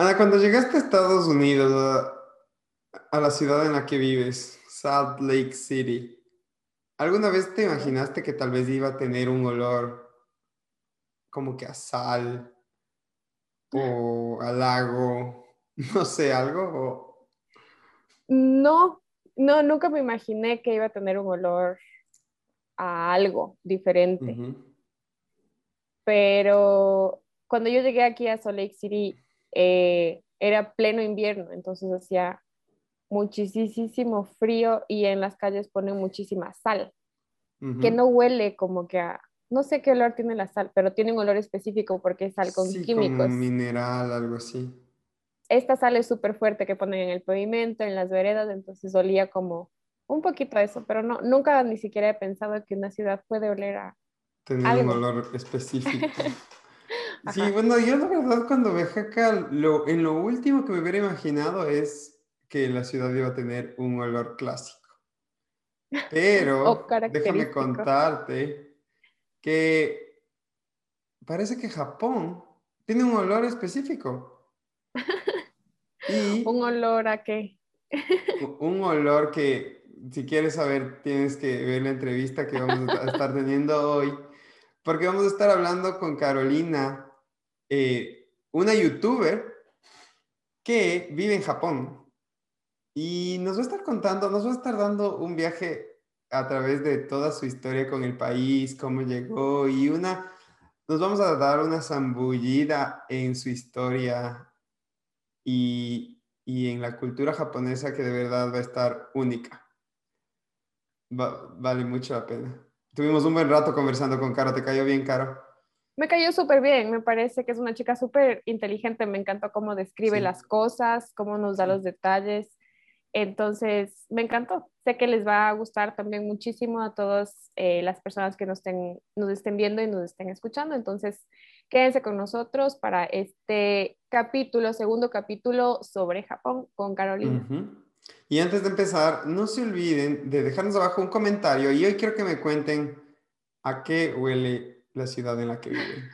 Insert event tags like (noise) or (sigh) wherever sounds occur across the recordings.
Ana, cuando llegaste a Estados Unidos, a, a la ciudad en la que vives, Salt Lake City, ¿alguna vez te imaginaste que tal vez iba a tener un olor como que a sal o a lago, (laughs) no sé, algo? o- No, no, nunca me imaginé que iba a tener un olor a algo diferente, Ujú, pero cuando yo llegué aquí a Salt Lake City eh, era pleno invierno, entonces hacía muchísimo frío y en las calles ponen muchísima sal, que no huele como que a, no sé qué olor tiene la sal, pero tiene un olor específico porque es sal con Sí, químicos. como mineral, algo así. esta sal es súper fuerte que ponen en el pavimento, en las veredas, entonces olía como un poquito a eso, pero no, nunca ni siquiera he pensado que una ciudad puede oler a Tener un olor específico. (laughs) Sí, bueno, yo la verdad cuando viajé acá, lo, en lo último que me hubiera imaginado es que la ciudad iba a tener un olor clásico. (laughs) Pero déjame contarte que parece que Japón tiene un olor específico (laughs) y Un olor a qué. un olor que si quieres saber tienes que ver la entrevista que vamos a estar teniendo hoy, porque vamos a estar hablando con Carolina, eh, una youtuber que vive en Japón y nos va a estar contando, nos va a estar dando un viaje a través de toda su historia con el país, cómo llegó y una, nos vamos a dar una zambullida en su historia y, y en la cultura japonesa que de verdad va a estar única. Va- vale mucho la pena. Tuvimos un buen rato conversando con Caro, ¿te cayó bien, Caro? Me cayó súper bien, me parece que es una chica súper inteligente, me encantó cómo describe Sí. las cosas, cómo nos da los detalles. Entonces, me encantó. Sé que les va a gustar también muchísimo a todas eh, las personas que nos estén, nos estén viendo y nos estén escuchando. Entonces, quédense con nosotros para este capítulo, segundo capítulo sobre Japón con Carolina. Ujú. Y antes de empezar, no se olviden de dejarnos abajo un comentario y hoy quiero que me cuenten a qué huele la ciudad en la que viven.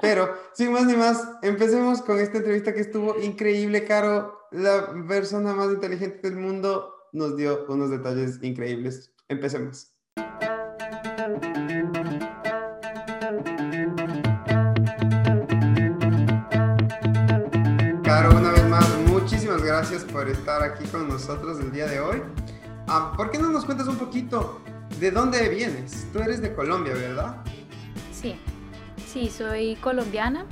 Pero, sin más ni más, empecemos con esta entrevista que estuvo increíble, Caro. La persona más inteligente del mundo nos dio unos detalles increíbles. Empecemos. Caro, una vez más, muchísimas gracias por estar aquí con nosotros el día de hoy. Ah, ¿por qué no nos cuentas un poquito de dónde vienes? Tú eres de Colombia, ¿verdad? Sí, sí, soy colombiana,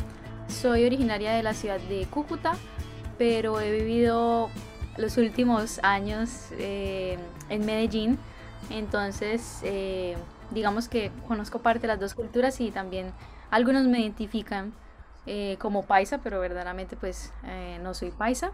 soy originaria de la ciudad de Cúcuta, pero he vivido los últimos años eh, en Medellín, entonces eh, digamos que conozco parte de las dos culturas y también algunos me identifican eh, como paisa, pero verdaderamente pues no soy paisa.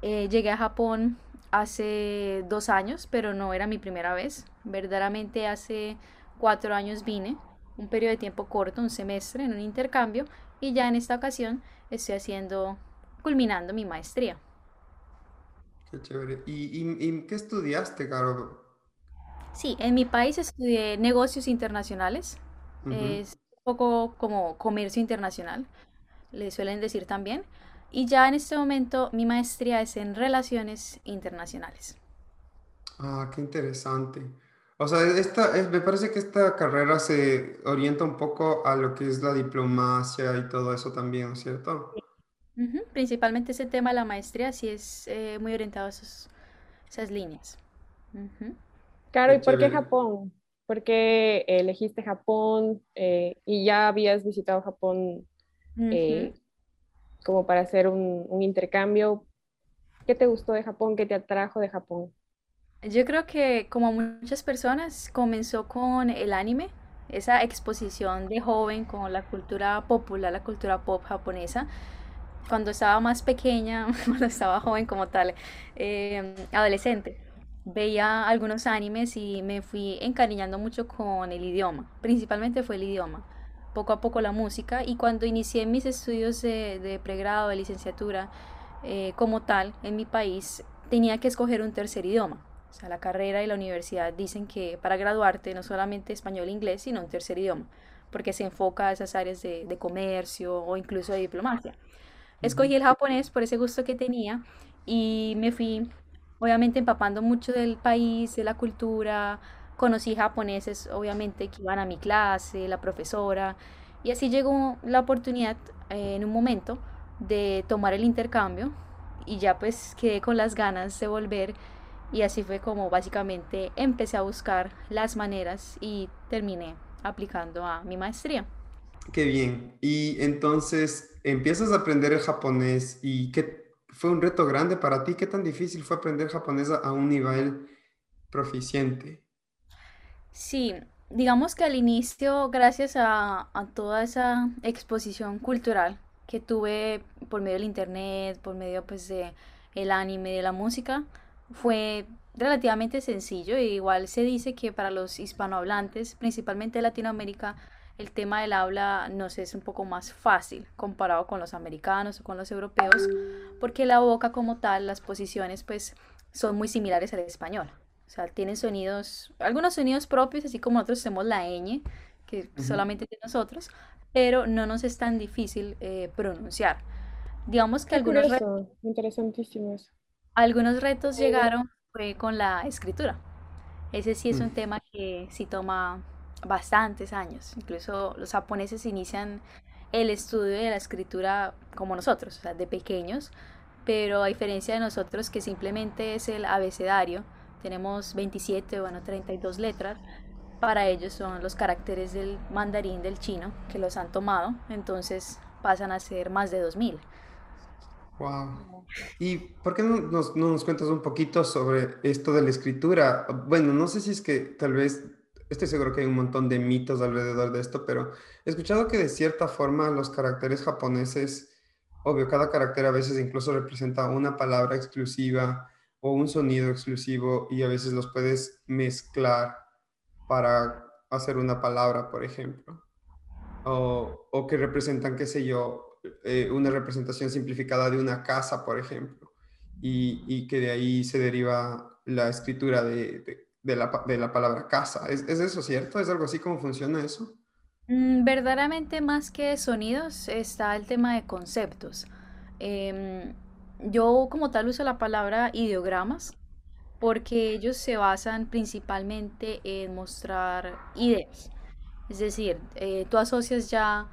Llegué a Japón hace dos años, pero no era mi primera vez. Verdaderamente hace cuatro años vine, un periodo de tiempo corto, un semestre en un intercambio, y ya en esta ocasión estoy haciendo, culminando mi maestría. Qué chévere. ¿Y, y- y qué estudiaste, Caro? Sí, en mi país estudié negocios internacionales, es un poco como comercio internacional, le suelen decir también, y ya en este momento mi maestría es en relaciones internacionales. Ah, qué interesante. O sea, esta, es- me parece que esta carrera se orienta un poco a lo que es la diplomacia y todo eso también, ¿no es cierto? Ujú, Principalmente ese tema de la maestría sí es eh, muy orientado a esos- esas líneas. Ujú. Claro, ¿y por qué. Japón? ¿Por qué elegiste Japón eh, y ya habías visitado Japón eh, como para hacer un, un intercambio? ¿Qué te gustó de Japón? ¿Qué te atrajo de Japón? Yo creo que como muchas personas comenzó con el anime, esa exposición de joven con la cultura popular, la cultura pop japonesa. Cuando estaba más pequeña, (laughs) cuando estaba joven como tal, eh, adolescente, veía algunos animes y me fui encariñando mucho con el idioma. Principalmente fue el idioma. Poco a poco la música y cuando inicié mis estudios de, de pregrado, de licenciatura, eh, como tal, en mi país, tenía que escoger un tercer idioma. O sea, la carrera y la universidad dicen que para graduarte no solamente español e inglés, sino un tercer idioma, porque se enfoca a esas áreas de, de comercio o incluso de diplomacia. escogí el japonés por ese gusto que tenía y me fui obviamente empapando mucho del país, de la cultura, conocí japoneses obviamente que iban a mi clase, la profesora, y así llegó la oportunidad eh, en un momento de tomar el intercambio y ya pues quedé con las ganas de volver y así fue como básicamente empecé a buscar las maneras y terminé aplicando a mi maestría. Qué bien. Y entonces empiezas a aprender el japonés y ¿qué fue un reto grande para ti? ¿Qué tan difícil fue aprender japonés a un nivel proficiente? Sí, digamos que al inicio, gracias a, a toda esa exposición cultural que tuve por medio del internet, por medio pues de el anime, de la música, fue relativamente sencillo. E igual se dice que para los hispanohablantes, principalmente de Latinoamérica, el tema del habla nos es un poco más fácil comparado con los americanos o con los europeos, porque la boca como tal, las posiciones pues son muy similares al español. O sea, tienen sonidos, algunos sonidos propios, así como nosotros tenemos la ñ, que solamente de nosotros, pero no nos es tan difícil eh, pronunciar. Digamos que algunos retos, interesantísimo eso. Algunos retos llegaron fue con la escritura. Ese sí es un mm. tema que sí toma bastantes años. Incluso los japoneses inician el estudio de la escritura como nosotros, o sea, de pequeños, pero a diferencia de nosotros que simplemente es el abecedario, tenemos 27, bueno, 32 letras, para ellos son los caracteres del mandarín del chino que los han tomado, entonces pasan a ser más de 2000. Wow. ¿Y por qué no nos, no nos cuentas un poquito sobre esto de la escritura? Bueno, no sé si es que tal vez estoy seguro que hay un montón de mitos alrededor de esto, pero he escuchado que de cierta forma los caracteres japoneses, obvio, cada carácter a veces incluso representa una palabra exclusiva o un sonido exclusivo y a veces los puedes mezclar para hacer una palabra, por ejemplo. O, o que representan, qué sé yo, eh, una representación simplificada de una casa, por ejemplo, y, y que de ahí se deriva la escritura de de la, de la palabra casa. ¿Es, ¿Es, eso cierto? ¿Es algo así como funciona eso? Mm, verdaderamente más que sonidos está el tema de conceptos. Em, yo como tal uso la palabra ideogramas porque ellos se basan principalmente en mostrar ideas. Es decir, eh, tú asocias ya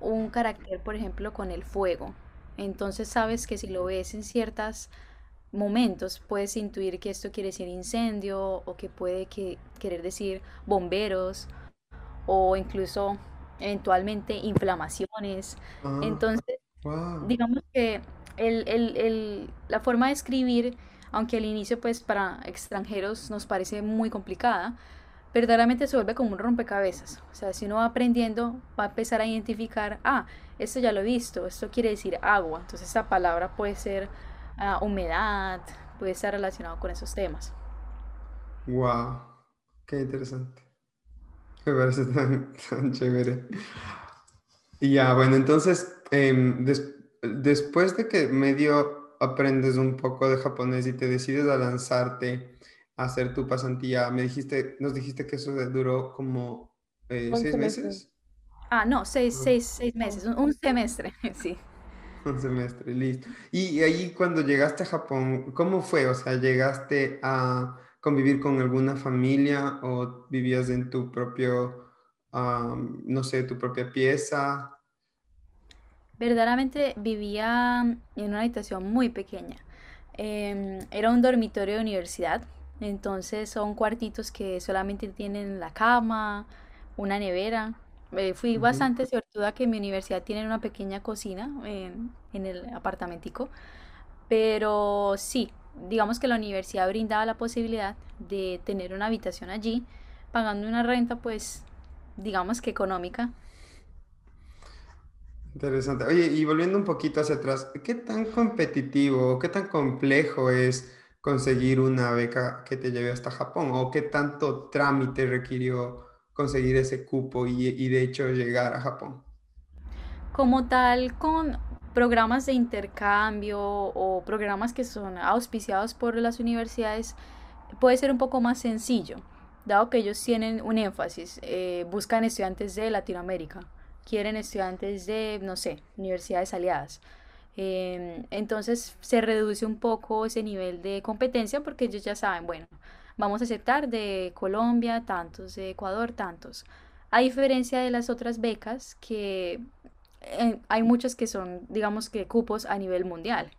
un carácter, por ejemplo, con el fuego. Entonces sabes que si lo ves en ciertas momentos puedes intuir que esto quiere decir incendio o que puede que, querer decir bomberos o incluso eventualmente inflamaciones. Ah, Entonces, digamos que el, la forma de escribir, aunque al inicio pues para extranjeros nos parece muy complicada, verdaderamente se vuelve como un rompecabezas. O sea, si uno va aprendiendo, va a empezar a identificar, ah, esto ya lo he visto, esto quiere decir agua. Entonces esa palabra puede ser humedad, puede estar relacionado con esos temas. Wow, qué interesante. Me parece tan, chévere. Y ya, bueno, entonces, em, después de que medio aprendes un poco de japonés y te decides a lanzarte hacer tu pasantía, me dijiste, nos dijiste que eso duró como eh, seis meses. Ah, no, seis, seis, seis meses, un semestre, (laughs) sí. Un semestre, listo. Y ahí cuando llegaste a Japón, ¿cómo fue? O sea, ¿llegaste a convivir con alguna familia o vivías en tu propio, no sé, tu propia pieza? Verdaderamente vivía en una habitación muy pequeña. Em, era un dormitorio de universidad, entonces son cuartitos que solamente tienen la cama, una nevera, eh, fui bastante suertuda que mi universidad tiene una pequeña cocina en, en el apartamentico, pero sí, digamos que la universidad brindaba la posibilidad de tener una habitación allí, pagando una renta pues digamos que económica. Interesante. Oye, y volviendo un poquito hacia atrás, ¿qué tan competitivo, qué tan complejo es conseguir una beca que te lleve hasta Japón? ¿O qué tanto trámite requirió conseguir ese cupo y, de hecho llegar a Japón? Como tal, con programas de intercambio o programas que son auspiciados por las universidades, puede ser un poco más sencillo, dado que ellos tienen un énfasis, eh, buscan estudiantes de Latinoamérica, quieren estudiantes de, no sé, universidades aliadas. Em, entonces se reduce un poco ese nivel de competencia porque ellos ya saben, bueno, vamos a aceptar de Colombia tantos, de Ecuador tantos. A diferencia de las otras becas que eh, hay muchas que son, digamos que cupos a nivel mundial.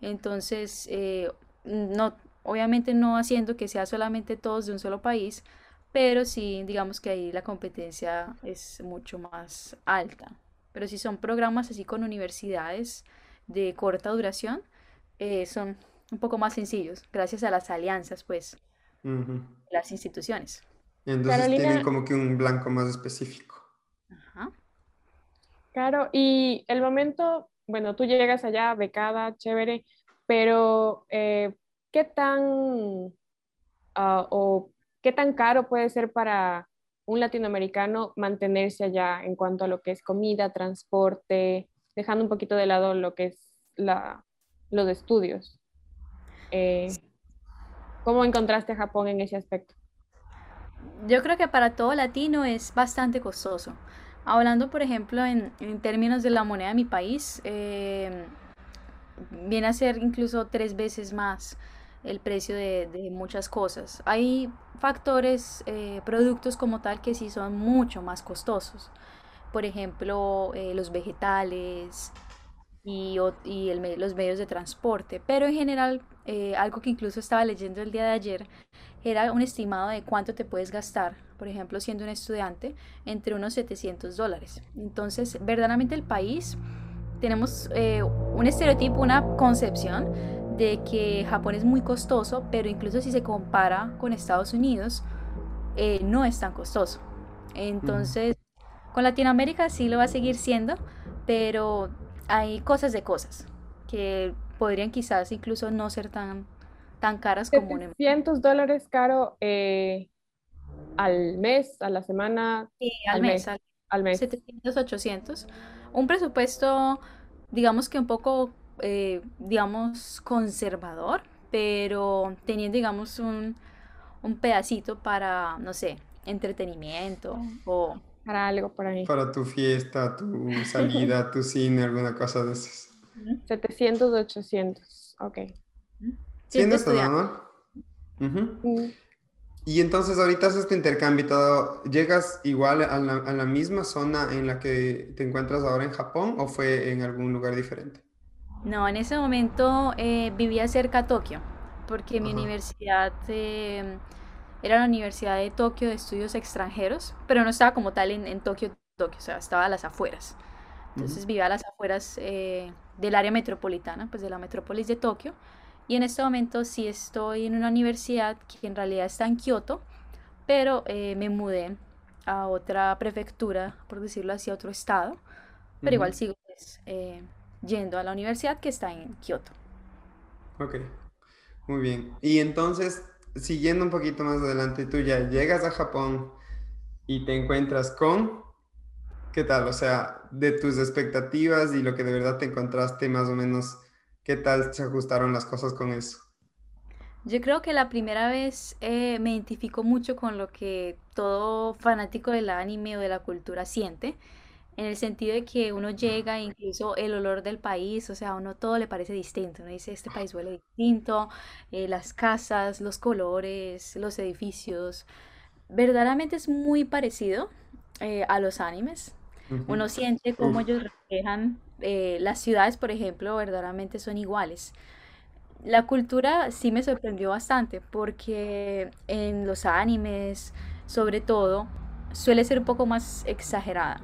Entonces, eh, no, obviamente no haciendo que sea solamente todos de un solo país, pero sí, digamos que ahí la competencia es mucho más alta. Pero si son programas así con universidades de corta duración, eh, son un poco más sencillos, gracias a las alianzas, pues, las instituciones. Entonces tienen como que un blanco más específico. Ajá. Claro, y el momento, bueno, tú llegas allá becada, chévere, pero eh, ¿qué tan ah, o qué tan caro puede ser para un latinoamericano mantenerse allá en cuanto a lo que es comida, transporte, dejando un poquito de lado lo que es la, los estudios? Eh, ¿Cómo encontraste Japón en ese aspecto? Yo creo que para todo latino es bastante costoso. Hablando, por ejemplo, en, términos de la moneda de mi país, eh, viene a ser incluso tres veces más el precio de, muchas cosas. Hay factores, eh, productos como tal, que sí son mucho más costosos. Por ejemplo, eh, los vegetales y, los medios de transporte. Pero en general, algo que incluso estaba leyendo el día de ayer, era un estimado de cuánto te puedes gastar por ejemplo, siendo un estudiante, entre unos 700 dólares. Entonces, verdaderamente el país, tenemos eh, un estereotipo, una concepción de que Japón es muy costoso, pero incluso si se compara con Estados Unidos, eh, no es tan costoso. Entonces, con Latinoamérica sí lo va a seguir siendo, pero hay cosas de cosas que podrían quizás incluso no ser tan, tan caras como... 700 dólares caro eh, al mes, a la semana, al, mes, al, mes. 700, 800. Un presupuesto, digamos que un poco, eh, digamos, conservador, pero teniendo, digamos, un, un pedacito para, no sé, entretenimiento o... Para algo por ahí. Para tu fiesta, tu (laughs) salida, tu cine, alguna cosa de esas. 700, 800, ok. ¿Siendo estudiante? Uh y entonces ahorita haces este intercambio y todo, ¿llegas igual a la, misma zona en la que te encuentras ahora en Japón o fue en algún lugar diferente? No, en ese momento eh, vivía cerca a Tokio, porque mi universidad eh, era la Universidad de Tokio de Estudios Extranjeros, pero no estaba como tal en, Tokio, Tokio, o sea, estaba a las afueras. Entonces vivía a las afueras eh, del área metropolitana, pues de la metrópolis de Tokio. Y en este momento sí estoy en una universidad que en realidad está en Kioto, pero eh, me mudé a otra prefectura, por decirlo así, a otro estado. Pero igual sigo pues, eh, yendo a la universidad que está en Kioto. Ok, muy bien. Y entonces, siguiendo un poquito más adelante, tú ya llegas a Japón y te encuentras con, ¿qué tal? O sea, de tus expectativas y lo que de verdad te encontraste más o menos ¿Qué tal se ajustaron las cosas con eso? Yo creo que la primera vez eh, me identifico mucho con lo que todo fanático del anime o de la cultura siente, en el sentido de que uno llega e incluso el olor del país, o sea, a uno todo le parece distinto, uno dice, este país huele distinto, eh, las casas, los colores, los edificios, verdaderamente es muy parecido eh, a los animes, uno siente cómo ellos reflejan eh, las ciudades, por ejemplo, verdaderamente son iguales. La cultura sí me sorprendió bastante porque en los animes, sobre todo, suele ser un poco más exagerada.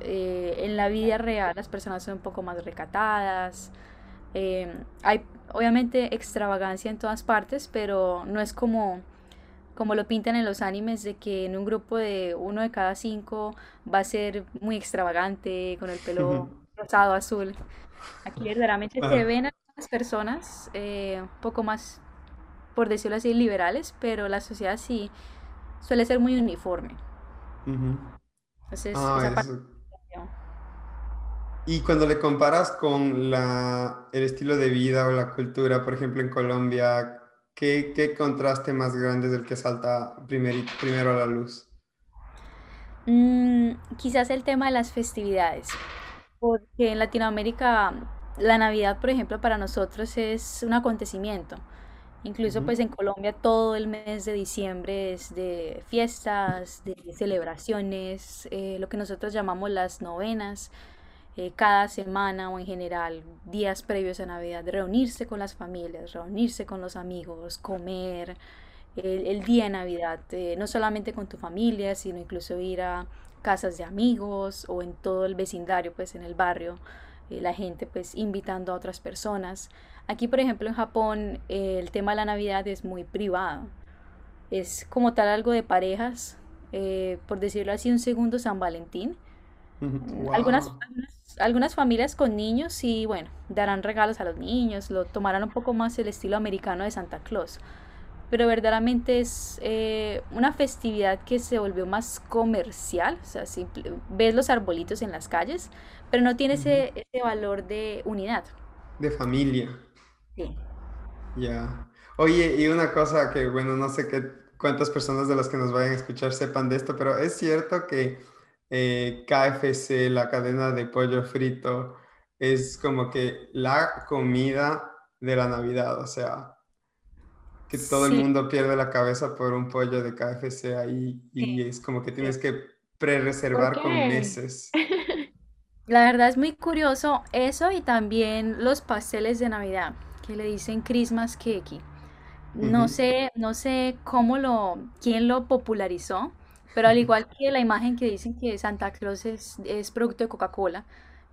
Eh, en la vida real las personas son un poco más recatadas. Eh, hay obviamente extravagancia en todas partes, pero no es como como lo pintan en los animes, de que en un grupo de uno de cada cinco va a ser muy extravagante, con el pelo rosado, azul. Aquí verdaderamente se ven a las personas eh, un poco más, por decirlo así, liberales, pero la sociedad sí suele ser muy uniforme. Entonces, ah, Y cuando le comparas con la, el estilo de vida o la cultura, por ejemplo, en Colombia, ¿Qué, contraste más grande es el que salta primero a la luz? Mm, quizás el tema de las festividades, porque en Latinoamérica la Navidad, por ejemplo, para nosotros es un acontecimiento. Incluso pues en Colombia todo el mes de diciembre es de fiestas, de celebraciones, eh, lo que nosotros llamamos las novenas, eh, cada semana o en general días previos a Navidad, reunirse con las familias, reunirse con los amigos, comer, el, día de Navidad, eh, no solamente con tu familia, sino incluso ir a casas de amigos o en todo el vecindario, pues en el barrio, la gente pues invitando a otras personas. Aquí, por ejemplo, en Japón, eh, el tema de la Navidad es muy privado. Es como tal algo de parejas, eh, por decirlo así, un segundo San Valentín. Algunas, algunas, familias con niños sí, bueno, darán regalos a los niños, lo tomarán un poco más el estilo americano de Santa Claus. Pero verdaderamente es eh, una festividad que se volvió más comercial, o sea, ves los arbolitos en las calles, pero no tiene ese, ese valor de unidad. De familia. Sí. Ya. Oye, y una cosa que, bueno, no sé qué, cuántas personas de las que nos vayan a escuchar sepan de esto, pero es cierto que eh, KFC, la cadena de pollo frito, es como que la comida de la Navidad, o sea, que todo el mundo pierde la cabeza por un pollo de KFC ahí y es como que tienes que pre-reservar con meses. (laughs) La verdad es muy curioso eso y también los pasteles de Navidad que le dicen Christmas Cake. No sé, no sé cómo lo, quién lo popularizó, pero al igual que la imagen que dicen que Santa Claus es, producto de Coca-Cola,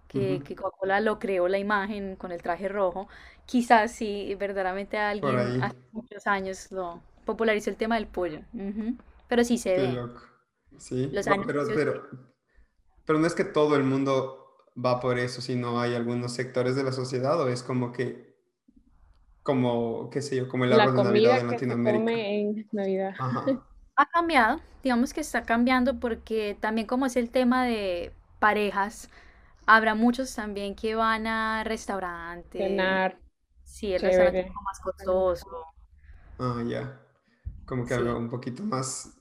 que, Coca-Cola lo creó la imagen con el traje rojo, quizás sí, verdaderamente alguien hace muchos años lo popularizó el tema del pollo. Pero sí se ve. Sí, pero, pero, pero no es que todo el mundo va por eso, sino hay algunos sectores de la sociedad o es como que como, qué sé yo, como el árbol de Navidad en Latinoamérica. en Navidad. (laughs) Ha cambiado, digamos que está cambiando porque también como es el tema de parejas, habrá muchos también que van a restaurantes. Cenar. Sí, el restaurante es más costoso. Ah, ya. Como que algo un poquito más,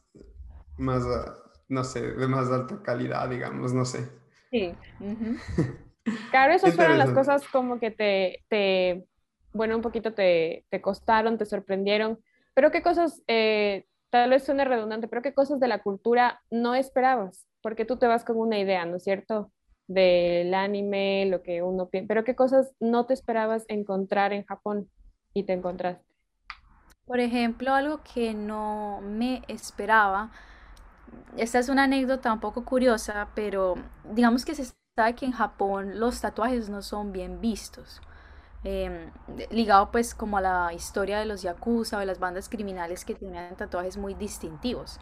más, ah, no sé, de más alta calidad, digamos, no sé. Sí. (laughs) Claro, esas fueron las cosas como que te, te bueno, un poquito te, te costaron, te sorprendieron, pero qué cosas, eh, tal vez suene redundante, pero qué cosas de la cultura no esperabas, porque tú te vas con una idea, ¿no es cierto? Del anime, lo que uno piensa, pero qué cosas no te esperabas encontrar en Japón y te encontraste. Por ejemplo, algo que no me esperaba, esta es una anécdota un poco curiosa, pero digamos que se sabe que en Japón los tatuajes no son bien vistos. Em, ligado pues como a la historia de los yakuza o de las bandas criminales que tenían tatuajes muy distintivos.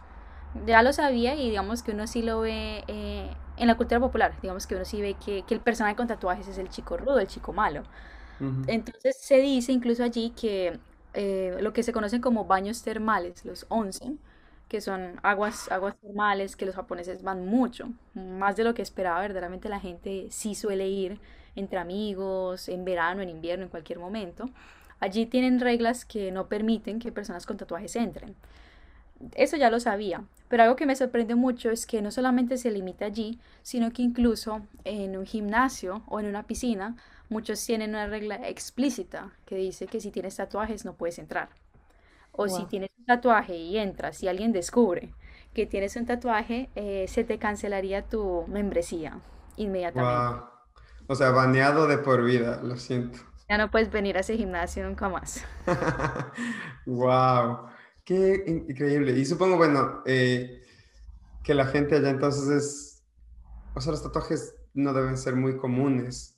Ya lo sabía y digamos que uno sí lo ve eh, en la cultura popular, digamos que uno sí ve que, que, el personaje con tatuajes es el chico rudo, el chico malo. Entonces se dice incluso allí que eh, lo que se conocen como baños termales, los onsen, que son aguas, aguas termales que los japoneses van mucho, más de lo que esperaba, verdaderamente la gente sí suele ir entre amigos, en verano, en invierno, en cualquier momento. Allí tienen reglas que no permiten que personas con tatuajes entren. Eso ya lo sabía, pero algo que me sorprende mucho es que no solamente se limita allí, sino que incluso en un gimnasio o en una piscina, muchos tienen una regla explícita que dice que si tienes tatuajes no puedes entrar. O si tienes un tatuaje y entras y alguien descubre que tienes un tatuaje, eh, se te cancelaría tu membresía inmediatamente. O sea, baneado de por vida, lo siento. (laughs) Ya no puedes venir a ese gimnasio nunca más. wow, qué increíble. Y supongo, bueno, eh, que la gente allá entonces es, o sea, los tatuajes no deben ser muy comunes.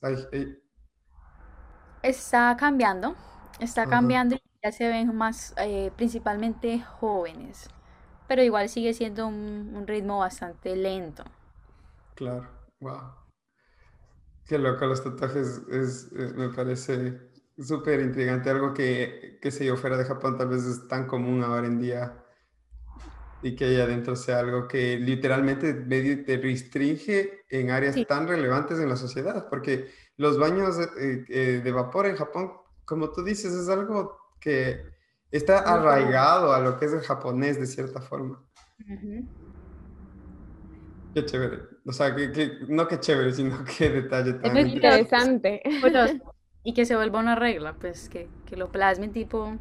Está cambiando, está cambiando y ya se ven más eh, principalmente jóvenes, pero igual sigue siendo un, un ritmo bastante lento. Claro, wow. Qué loco, los tatuajes es, eh, me parece súper intrigante, algo que, que sé yo, fuera de Japón tal vez es tan común ahora en día y que ahí adentro sea algo que literalmente medio te restringe en áreas tan relevantes en la sociedad, porque los baños eh, eh, de vapor en Japón, como tú dices, es algo que está arraigado a lo que es el japonés de cierta forma. Qué chévere. O sea, que, no qué chévere, sino (laughs) qué detalle tan... Es muy interesante. (laughs) Y que se vuelva una regla, pues que, que lo plasmen tipo...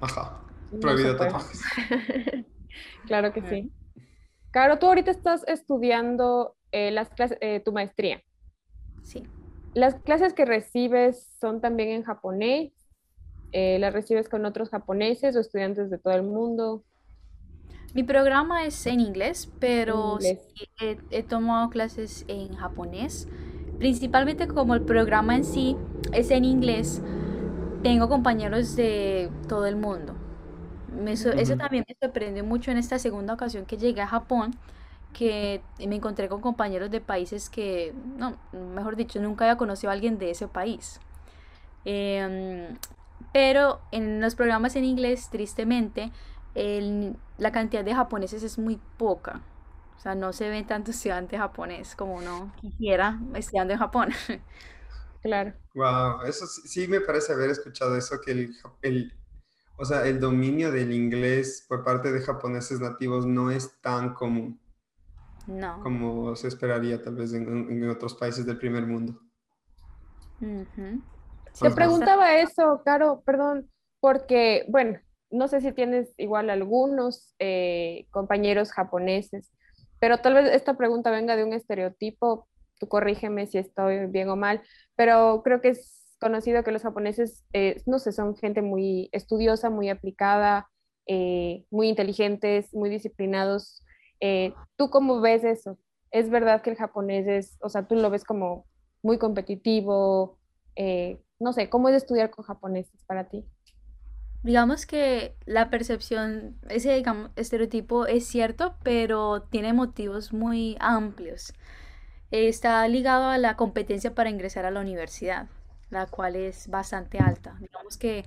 Ajá, No prohibido tatuajes. (laughs) Claro que sí. Caro, tú ahorita estás estudiando eh, las clases, eh, tu maestría. Sí. ¿Las clases que recibes son también en japonés? Eh, ¿las recibes con otros japoneses o estudiantes de todo el mundo? Mi programa es en inglés, pero sí he, he tomado clases en japonés. Principalmente como el programa en sí es en inglés, tengo compañeros de todo el mundo. Me eso también me sorprendió mucho en esta segunda ocasión que llegué a Japón, que me encontré con compañeros de países que, no, mejor dicho, nunca había conocido a alguien de ese país. Em, pero en los programas en inglés, tristemente, el- la cantidad de japoneses es muy poca. O sea, no se ven tantos (laughs) estudiantes japonés como uno quisiera estudiando en Japón. (laughs) Claro, Wow, eso sí, sí me parece haber escuchado eso, que el, o sea, el dominio del inglés por parte de japoneses nativos no es tan común No. como se esperaría tal vez en, en otros países del primer mundo. Te preguntaba eso, Caro, perdón, porque, bueno, no sé si tienes igual algunos eh, compañeros japoneses, pero tal vez esta pregunta venga de un estereotipo, tú corrígeme si estoy bien o mal, pero creo que es conocido que los japoneses, eh, no sé, son gente muy estudiosa, muy aplicada, eh, muy inteligentes, muy disciplinados. ¿tú cómo ves eso? ¿Es verdad que el japonés es, o sea, tú lo ves como muy competitivo? no sé, ¿cómo es estudiar con japoneses para ti? Digamos que la percepción, ese digamos, estereotipo es cierto, pero tiene motivos muy amplios. Está ligado a la competencia para ingresar a la universidad, la cual es bastante alta. Digamos que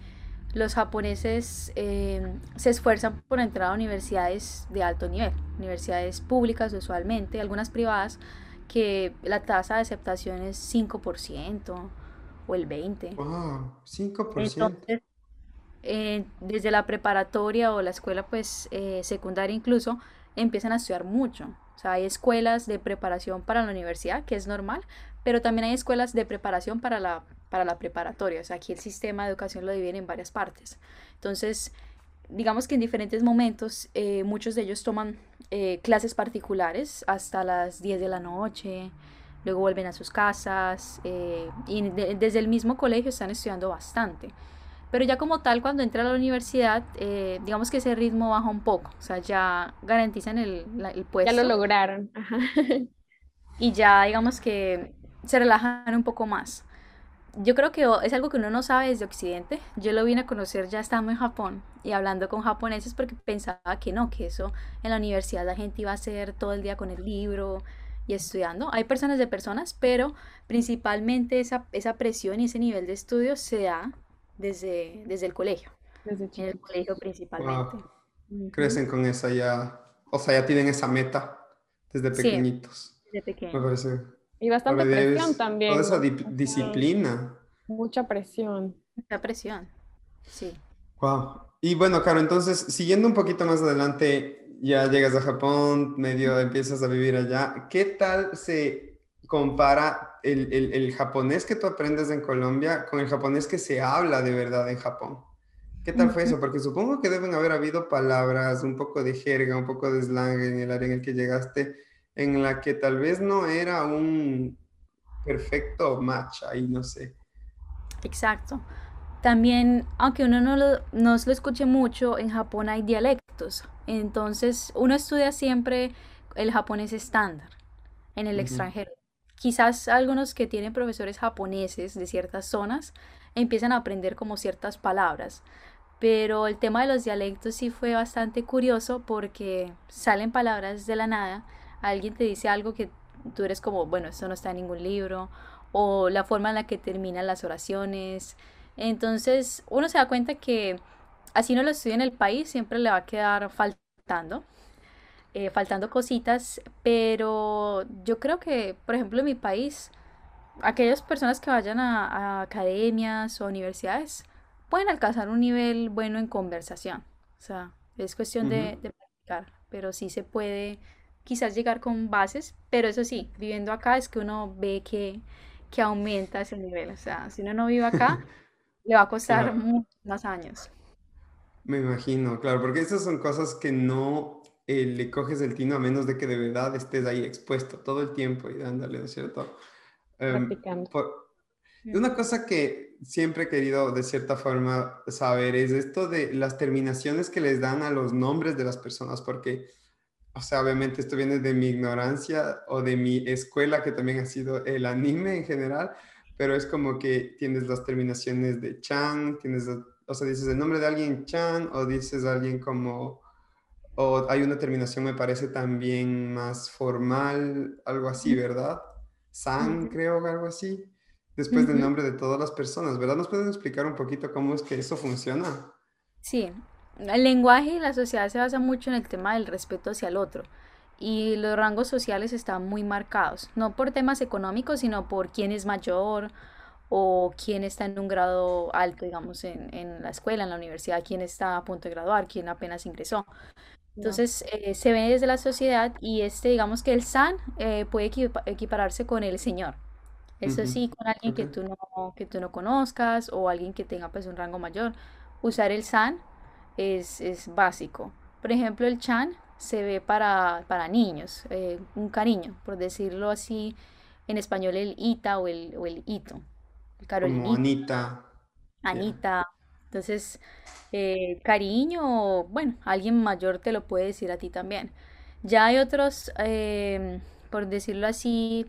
los japoneses eh, se esfuerzan por entrar a universidades de alto nivel, universidades públicas usualmente, algunas privadas, que la tasa de aceptación es 5% o el 20%. Wow, 5%. Entonces, eh, desde la preparatoria o la escuela pues eh, secundaria incluso empiezan a estudiar mucho. O sea, hay escuelas de preparación para la universidad, que es normal, pero también hay escuelas de preparación para la, para la preparatoria. O sea, aquí el sistema de educación lo divide en varias partes. Entonces, digamos que en diferentes momentos eh, muchos de ellos toman eh, clases particulares hasta las 10 de la noche, luego vuelven a sus casas y de- desde el mismo colegio están estudiando bastante. Pero ya como tal, cuando entra a la universidad, eh, digamos que ese ritmo baja un poco, o sea, ya garantizan el, la- el Ya lo puesto lograron. Ajá. (laughs) y ya digamos que se relajan un poco más. Yo creo que es algo que uno no sabe desde Occidente. Yo lo vine a conocer ya estando en Japón y hablando con japoneses porque pensaba que no, que eso en la universidad la gente iba a hacer todo el día con el libro y estudiando. Hay personas de personas, pero principalmente esa, esa presión y ese nivel de estudio se da desde, desde el colegio, Desde en el colegio principalmente. Wow, crecen con esa ya, o sea, ya tienen esa meta desde Sí, pequeñitos. desde Me pequeño. parece. Y bastante Ahora presión debes toda también, esa disciplina. mucha presión. Mucha presión. Sí. Wow. Y bueno, Caro, entonces, siguiendo un poquito más adelante, ya llegas a Japón, medio empiezas a vivir allá. ¿Qué tal se compara el, el- el japonés que tú aprendes en Colombia con el japonés que se habla de verdad en Japón? ¿Qué tal fue eso? Porque supongo que deben haber habido palabras, un poco de jerga, un poco de slang en el área en el que llegaste, en la que tal vez no era un perfecto match ahí, no sé. Exacto. También, aunque uno no lo, no lo escuche mucho, en Japón hay dialectos. Entonces, uno estudia siempre el japonés estándar en el extranjero. Quizás algunos que tienen profesores japoneses de ciertas zonas empiezan a aprender como ciertas palabras. Pero el tema de los dialectos sí fue bastante curioso porque salen palabras de la nada. Alguien te dice algo que tú eres como, bueno, esto no está en ningún libro. O la forma en la que terminan las oraciones. Entonces uno se da cuenta que así no lo estudia en el país, siempre le va a quedar faltando, eh, faltando cositas. Pero yo creo que, por ejemplo, en mi país, aquellas personas que vayan a, a academias o universidades pueden alcanzar un nivel bueno en conversación. O sea, es cuestión de practicar, pero sí se puede quizás llegar con bases, pero eso sí, viviendo acá es que uno ve que, que aumenta ese nivel. O sea, si uno no vive acá, (laughs) le va a costar muchos más años. Me imagino, claro, porque esas son cosas que no eh, le coges el tino a menos de que de verdad estés ahí expuesto todo el tiempo y dándole, ¿no es cierto? Em, una cosa que siempre he querido de cierta forma saber es esto de las terminaciones que les dan a los nombres de las personas, porque, o sea, obviamente esto viene de mi ignorancia o de mi escuela, que también ha sido el anime en general, pero es como que tienes las terminaciones de Chan, tienes, o sea, dices el nombre de alguien Chan o dices alguien como, o hay una terminación, me parece también más formal, algo así, ¿verdad? San, creo, algo así después del nombre de todas las personas, ¿verdad? ¿Nos pueden explicar un poquito cómo es que eso funciona? Sí, el lenguaje y la sociedad se basa mucho en el tema del respeto hacia el otro y los rangos sociales están muy marcados, no por temas económicos, sino por quién es mayor o quién está en un grado alto, digamos, en, en la escuela, en la universidad, quién está a punto de graduar, quién apenas ingresó. Entonces eh, se ve desde la sociedad y este, digamos que el san eh, puede equipararse con el señor. Eso sí, con alguien que tú no, que tú no conozcas o alguien que tenga pues un rango mayor. Usar el san es, es básico. Por ejemplo, el chan se ve para, para niños, eh, un cariño, por decirlo así, en español el ita o el, o el ito. El Anita. Anita. Entonces, eh, cariño, bueno, alguien mayor te lo puede decir a ti también. Ya hay otros, em, por decirlo así,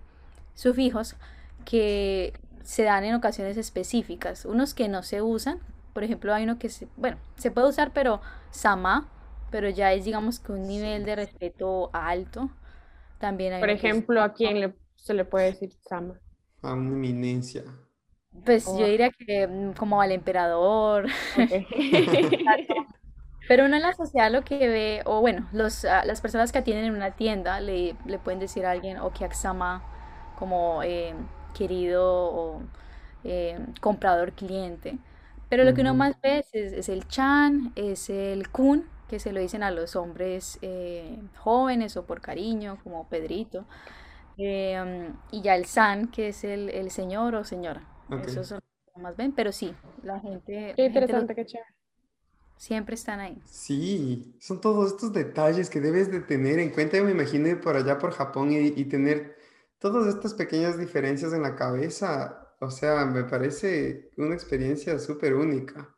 sufijos que se dan en ocasiones específicas, unos que no se usan, por ejemplo hay uno que se, bueno, se puede usar pero sama, pero ya es digamos que un nivel de respeto alto. También hay Por ejemplo, ¿a quién le, se le puede decir sama? A una eminencia. Pues yo diría que mm, como al emperador. (laughs) Pero uno en la sociedad lo que ve, o bueno, los, ah, las personas que atienden en una tienda le, le pueden decir a alguien, o que Aksama, como eh, querido o eh, comprador cliente. Pero lo que uno más ve es, el chan, es el kun, que se lo dicen a los hombres eh, jóvenes o por cariño, como Pedrito. Em, y ya el san, que es el, señor o señora. Eso son lo que más ven, pero sí, la gente... Qué interesante, qué chévere. Siempre están ahí. Sí, son todos estos detalles que debes de tener en cuenta. Yo me imagino por allá por Japón y, y tener todas estas pequeñas diferencias en la cabeza, o sea, me parece una experiencia súper única.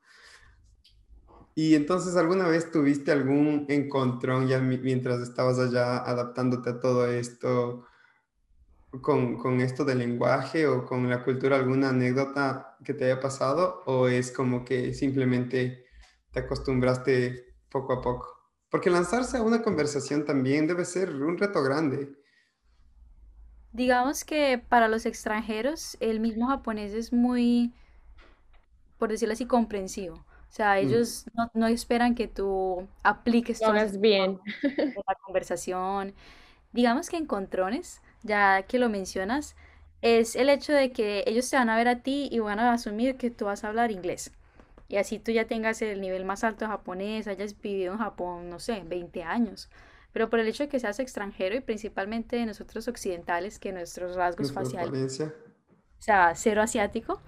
Y entonces, ¿alguna vez tuviste algún encontrón ya mientras estabas allá adaptándote a todo esto, con, con, esto del lenguaje o con la cultura, alguna anécdota que te haya pasado? ¿O es como que simplemente te acostumbraste poco a poco? Porque lanzarse a una conversación también debe ser un reto grande. Digamos que para los extranjeros el mismo japonés es muy, por decirlo así, comprensivo. O sea, mm. ellos no, esperan que tú apliques todo bien la conversación. Digamos que encontrones, ya que lo mencionas, es el hecho de que ellos te van a ver a ti y van a asumir que tú vas a hablar inglés. Y así tú ya tengas el nivel más alto de japonés, hayas vivido en Japón, no sé, 20 años pero por el hecho de que seas extranjero y principalmente de nosotros occidentales, que nuestros rasgos faciales, o sea, cero asiático,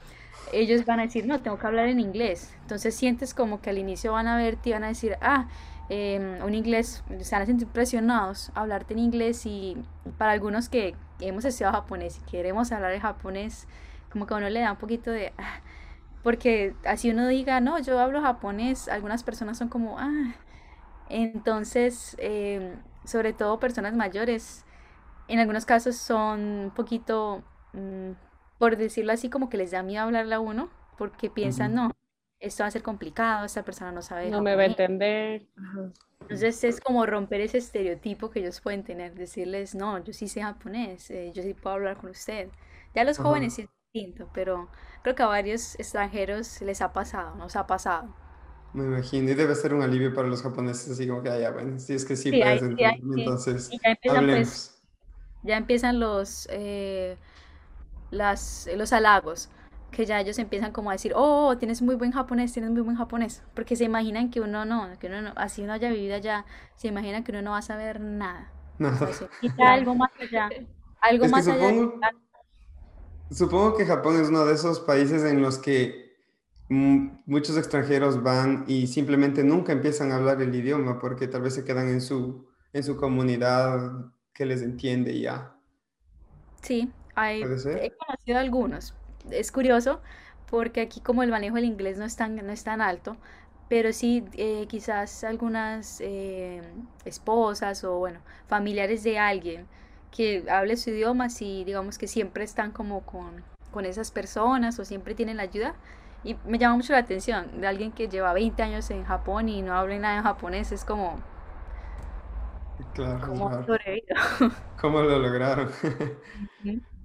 ellos van a decir, no, tengo que hablar en inglés. Entonces sientes como que al inicio van a verte y van a decir, ah, em, un inglés, se van a sentir presionados a hablarte en inglés y para algunos que hemos estudiado japonés y queremos hablar en japonés, como que a uno le da un poquito de... Ah", porque así uno diga, no, yo hablo japonés, algunas personas son como, ah, entonces, em, sobre todo personas mayores, en algunos casos son un poquito, mm, por decirlo así, como que les da miedo hablarle a uno, porque piensan, no, esto va a ser complicado, esta persona no sabe. No me va a entender. Entonces es como romper ese estereotipo que ellos pueden tener, decirles, no, yo sí sé japonés, eh, yo sí puedo hablar con usted. Ya los jóvenes sí es distinto, pero creo que a varios extranjeros les ha pasado, nos ha pasado. Me imagino, y debe ser un alivio para los japoneses, así como que, ah, ya, bueno, si es que sí, puedes entonces ya empiezan, pues, ya empiezan los, eh, las, los halagos, que ya ellos empiezan como a decir, oh, tienes muy buen japonés, tienes muy buen japonés, porque se imaginan que uno no, que uno no, así uno haya vivido allá, se imaginan que uno no va a saber nada. Nada. (laughs) algo más allá, algo más allá. Supongo que Japón es uno de esos países en los que muchos extranjeros van y simplemente nunca empiezan a hablar el idioma porque tal vez se quedan en su, en su comunidad que les entiende ya. Sí, hay, he conocido algunos. Es curioso porque aquí como el manejo del inglés no es tan, no es tan alto, pero sí eh, quizás algunas eh, esposas o bueno, familiares de alguien que hable su idioma, sí digamos que siempre están como con, con esas personas o siempre tienen la ayuda. Y me llama mucho la atención de alguien que lleva 20 años en Japón y no habla nada en japonés, es como... Claro, ¿Cómo, ¿Cómo lo lograron? (laughs)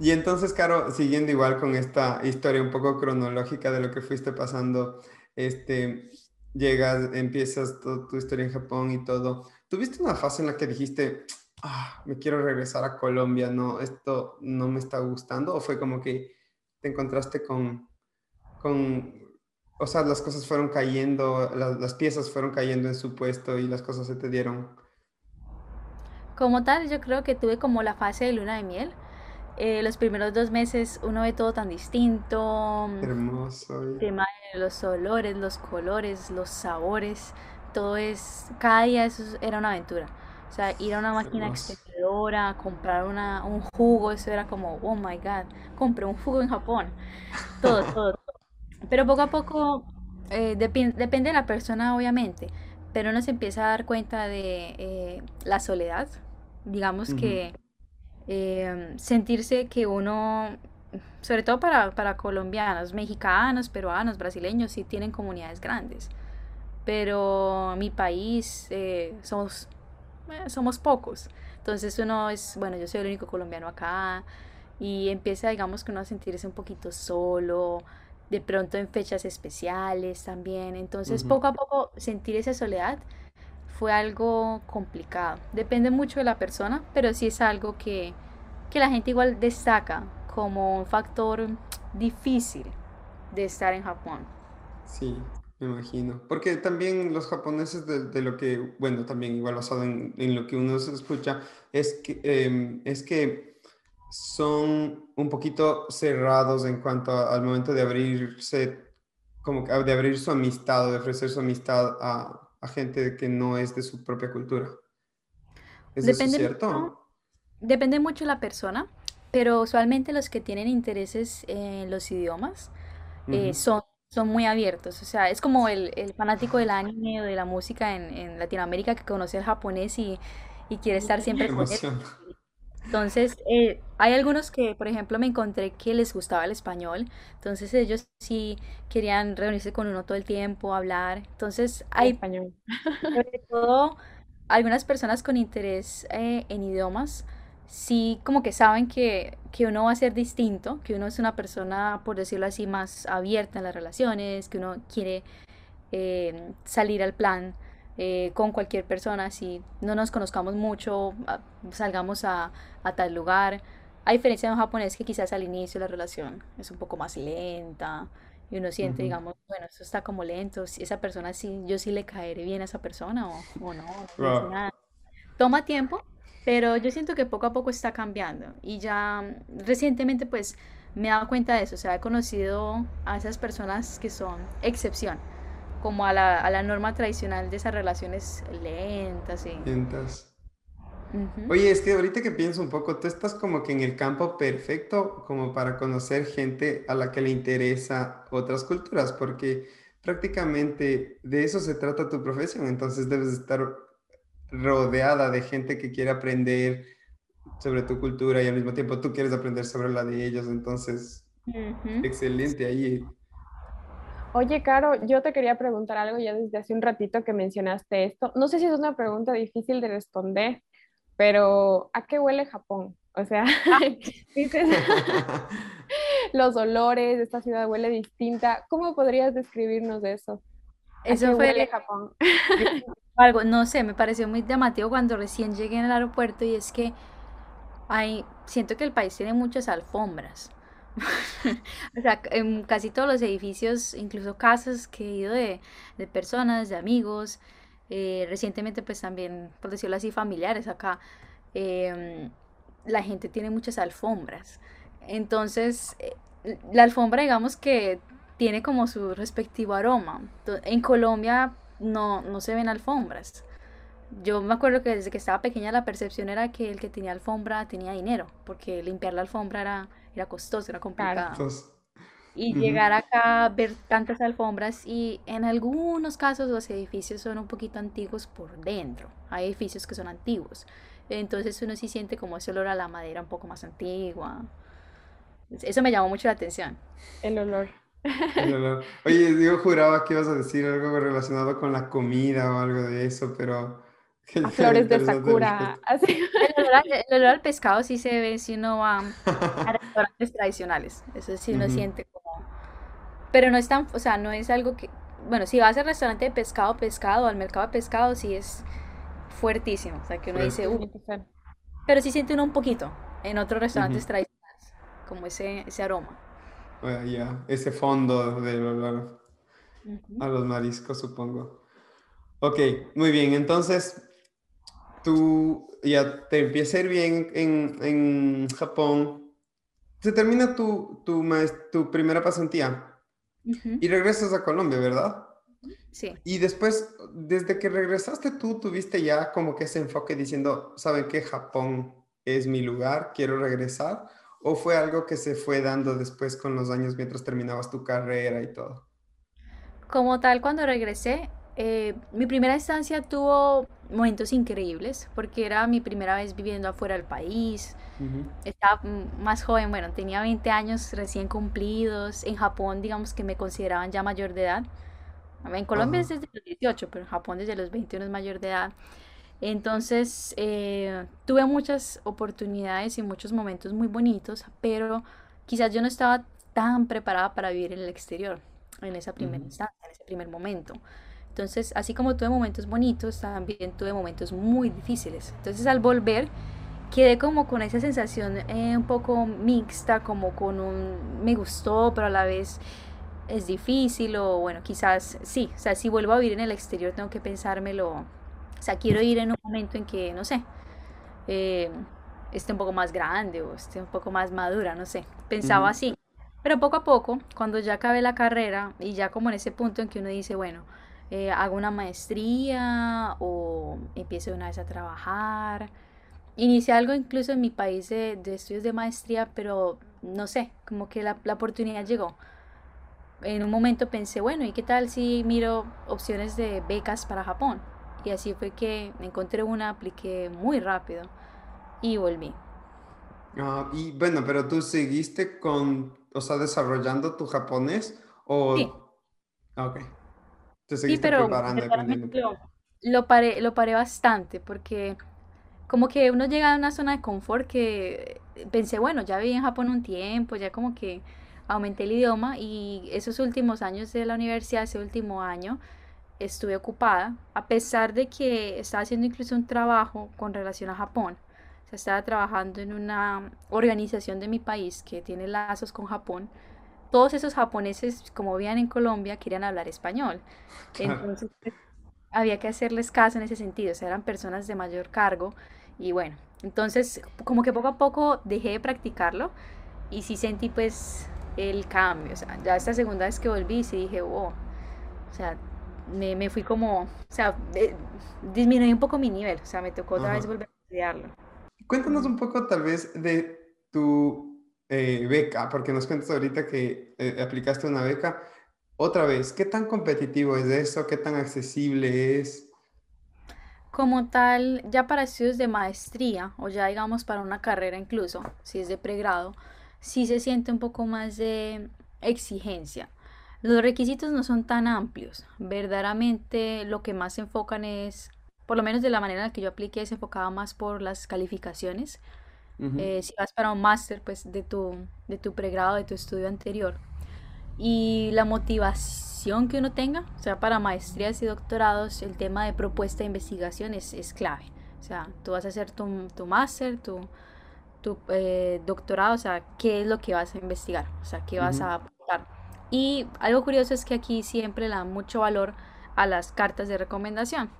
Y entonces, Caro, siguiendo igual con esta historia un poco cronológica de lo que fuiste pasando, este, llegas, empiezas tu historia en Japón y todo. ¿Tuviste una fase en la que dijiste, ah, me quiero regresar a Colombia, no, esto no me está gustando? ¿O fue como que te encontraste con, con o sea, las cosas fueron cayendo, las, las piezas fueron cayendo en su puesto y las cosas se te dieron? Como tal, yo creo que tuve como la fase de luna de miel eh, los primeros dos meses uno ve todo tan distinto. Hermoso. El tema de los olores, los colores, los sabores, todo es, cada día eso era una aventura. O sea, ir a una máquina expendedora, comprar una, un jugo, eso era como, oh my god, compré un jugo en Japón. Todo, (laughs) todo, todo. Pero poco a poco, eh, depende de la persona, obviamente, pero uno se empieza a dar cuenta de eh, la soledad. Digamos que Em, sentirse que uno, sobre todo para, para colombianos, mexicanos, peruanos, brasileños, sí tienen comunidades grandes. Pero mi país eh, somos, eh, somos pocos. Entonces uno es, bueno, yo soy el único colombiano acá y empieza, digamos, que uno a sentirse un poquito solo, de pronto en fechas especiales también. Entonces, poco a poco sentir esa soledad fue algo complicado. Depende mucho de la persona, pero sí es algo que, que la gente igual destaca como un factor difícil de estar en Japón. Sí, me imagino. Porque también los japoneses de, lo que, bueno, también igual basado en, en lo que uno se escucha, es que, em, es que son un poquito cerrados en cuanto al momento de abrirse, como de abrir su amistad o de ofrecer su amistad a, a gente que no es de su propia cultura. ¿Es Depende eso cierto? Depende mucho de la persona, pero usualmente los que tienen intereses en los idiomas eh, son, son muy abiertos. O sea, es como el, el fanático del anime o de la música en, en Latinoamérica que conoce el japonés y, y quiere estar (laughs) siempre con él. Entonces, eh, hay algunos que, por ejemplo, me encontré que les gustaba el español, entonces ellos sí querían reunirse con uno todo el tiempo, hablar. Entonces, hay español. sobre todo algunas personas con interés eh, en idiomas, sí como que saben que, que uno va a ser distinto, que uno es una persona, por decirlo así, más abierta en las relaciones, que uno quiere eh, salir al plan eh, con cualquier persona, si no nos conozcamos mucho, salgamos a, a, tal lugar. A diferencia de un japonés que quizás al inicio la relación es un poco más lenta y uno siente, digamos, bueno, eso está como lento, si esa persona sí, yo sí le caeré bien a esa persona o, o no, no Toma tiempo, pero yo siento que poco a poco está cambiando y ya recientemente pues me he dado cuenta de eso, o sea, he conocido a esas personas que son excepción como a la, a la norma tradicional de esas relaciones lentas y... Lentas. Oye, es que ahorita que pienso un poco, tú estás como que en el campo perfecto como para conocer gente a la que le interesa otras culturas, porque prácticamente de eso se trata tu profesión, entonces debes estar rodeada de gente que quiere aprender sobre tu cultura y al mismo tiempo tú quieres aprender sobre la de ellos, entonces, excelente ahí. Oye, Caro, yo te quería preguntar algo ya desde hace un ratito que mencionaste esto. No sé si es una pregunta difícil de responder, pero ¿a qué huele Japón? O sea, ah. (laughs) dices, (laughs) los olores de esta ciudad huele distinta. ¿Cómo podrías describirnos de eso? Eso fue huele Japón. (laughs) algo, no sé, me pareció muy llamativo cuando recién llegué al aeropuerto y es que hay, siento que el país tiene muchas alfombras. (laughs) o sea, en casi todos los edificios, incluso casas que he ido de, de personas, de amigos, eh, recientemente pues también, por decirlo así, familiares acá, em, la gente tiene muchas alfombras. Entonces, eh, la alfombra, digamos que tiene como su respectivo aroma. En Colombia no, no se ven alfombras. Yo me acuerdo que desde que estaba pequeña la percepción era que el que tenía alfombra tenía dinero, porque limpiar la alfombra era, era costoso, era complicado. Y llegar acá a ver tantas alfombras y en algunos casos los edificios son un poquito antiguos por dentro. Hay edificios que son antiguos. Entonces uno sí siente como ese olor a la madera un poco más antigua. Eso me llamó mucho la atención. El olor. Oye, yo juraba que ibas a decir algo relacionado con la comida o algo de eso, pero... flores de (laughs) Sakura. El, olor, al pescado sí se ve si uno va a (laughs) restaurantes tradicionales. Eso sí uno siente como... Pero no es tan, o sea, no es algo que... Bueno, si vas al restaurante de pescado, pescado, al mercado de pescado, sí es fuertísimo. O sea, que uno dice, uh, pero sí siente uno un poquito en otros restaurantes tradicionales, como ese, ese aroma. ya, ese fondo del olor a los mariscos, supongo. Ok, muy bien. Entonces, tú ya te empieza a ir bien en, en Japón. Se termina tu, tu, tu primera pasantía y regresas a Colombia, ¿verdad? Sí. Y después, desde que regresaste tú, tuviste ya como que ese enfoque diciendo, ¿saben qué? Japón es mi lugar, quiero regresar. ¿O fue algo que se fue dando después con los años mientras terminabas tu carrera y todo? Como tal, cuando regresé, eh, mi primera estancia tuvo momentos increíbles porque era mi primera vez viviendo afuera del país. Estaba más joven, bueno, tenía 20 años recién cumplidos. En Japón, digamos que me consideraban ya mayor de edad. En Colombia es desde los 18, pero en Japón desde los 21 es mayor de edad. Entonces, eh, tuve muchas oportunidades y muchos momentos muy bonitos, pero quizás yo no estaba tan preparada para vivir en el exterior en esa primera instancia, en ese primer momento. Entonces, así como tuve momentos bonitos, también tuve momentos muy difíciles. Entonces, al volver, quedé como con esa sensación eh, un poco mixta, como con un me gustó, pero a la vez es difícil o bueno, quizás sí, o sea, si vuelvo a vivir en el exterior tengo que pensármelo, o sea, quiero ir en un momento en que, no sé, eh, esté un poco más grande o esté un poco más madura, no sé, pensaba así. Pero poco a poco, cuando ya acabé la carrera y ya como en ese punto en que uno dice, bueno, eh, hago una maestría o empiezo una vez a trabajar, inicié algo incluso en mi país de, estudios de maestría, pero no sé, como que la, la oportunidad llegó en un momento pensé, bueno, ¿y qué tal si miro opciones de becas para Japón? Y así fue que encontré una, apliqué muy rápido y volví. Ah, y bueno, pero tú seguiste con, o sea, desarrollando tu japonés o... Sí. Ah, ok. Te seguiste preparando. Lo, lo, paré, lo paré bastante porque como que uno llega a una zona de confort que pensé, bueno, ya viví en Japón un tiempo, ya como que aumenté el idioma y esos últimos años de la universidad, ese último año, estuve ocupada, a pesar de que estaba haciendo incluso un trabajo con relación a Japón. O sea, estaba trabajando en una organización de mi país que tiene lazos con Japón. Todos esos japoneses, como vivían en Colombia, querían hablar español. (laughs) Entonces, había que hacerles caso en ese sentido. O sea, eran personas de mayor cargo. Y bueno, entonces, como que poco a poco dejé de practicarlo. Y sí sentí, pues, el cambio. O sea, ya esta segunda vez que volví, sí dije, wow. O sea, me, me fui como, o sea, disminuí un poco mi nivel. O sea, me tocó otra vez volver a estudiarlo. Cuéntanos un poco tal vez de tu eh, beca, porque nos cuentas ahorita que eh, aplicaste una beca. Otra vez, ¿qué tan competitivo es eso? ¿Qué tan accesible es? Como tal, ya para estudios de maestría o ya digamos para una carrera incluso, si es de pregrado, sí se siente un poco más de exigencia. Los requisitos no son tan amplios. Verdaderamente lo que más se enfocan es, por lo menos de la manera en la que yo apliqué, se enfocaba más por las calificaciones. Eh, si vas para un máster, pues de tu, de tu pregrado, de tu estudio anterior. Y la motivación que uno tenga, o sea, para maestrías y doctorados, el tema de propuesta de investigación es, es clave. O sea, tú vas a hacer tu, tu máster, tu, tu eh, doctorado, o sea, qué es lo que vas a investigar, o sea, qué vas a aportar. Y algo curioso es que aquí siempre le dan mucho valor a las cartas de recomendación.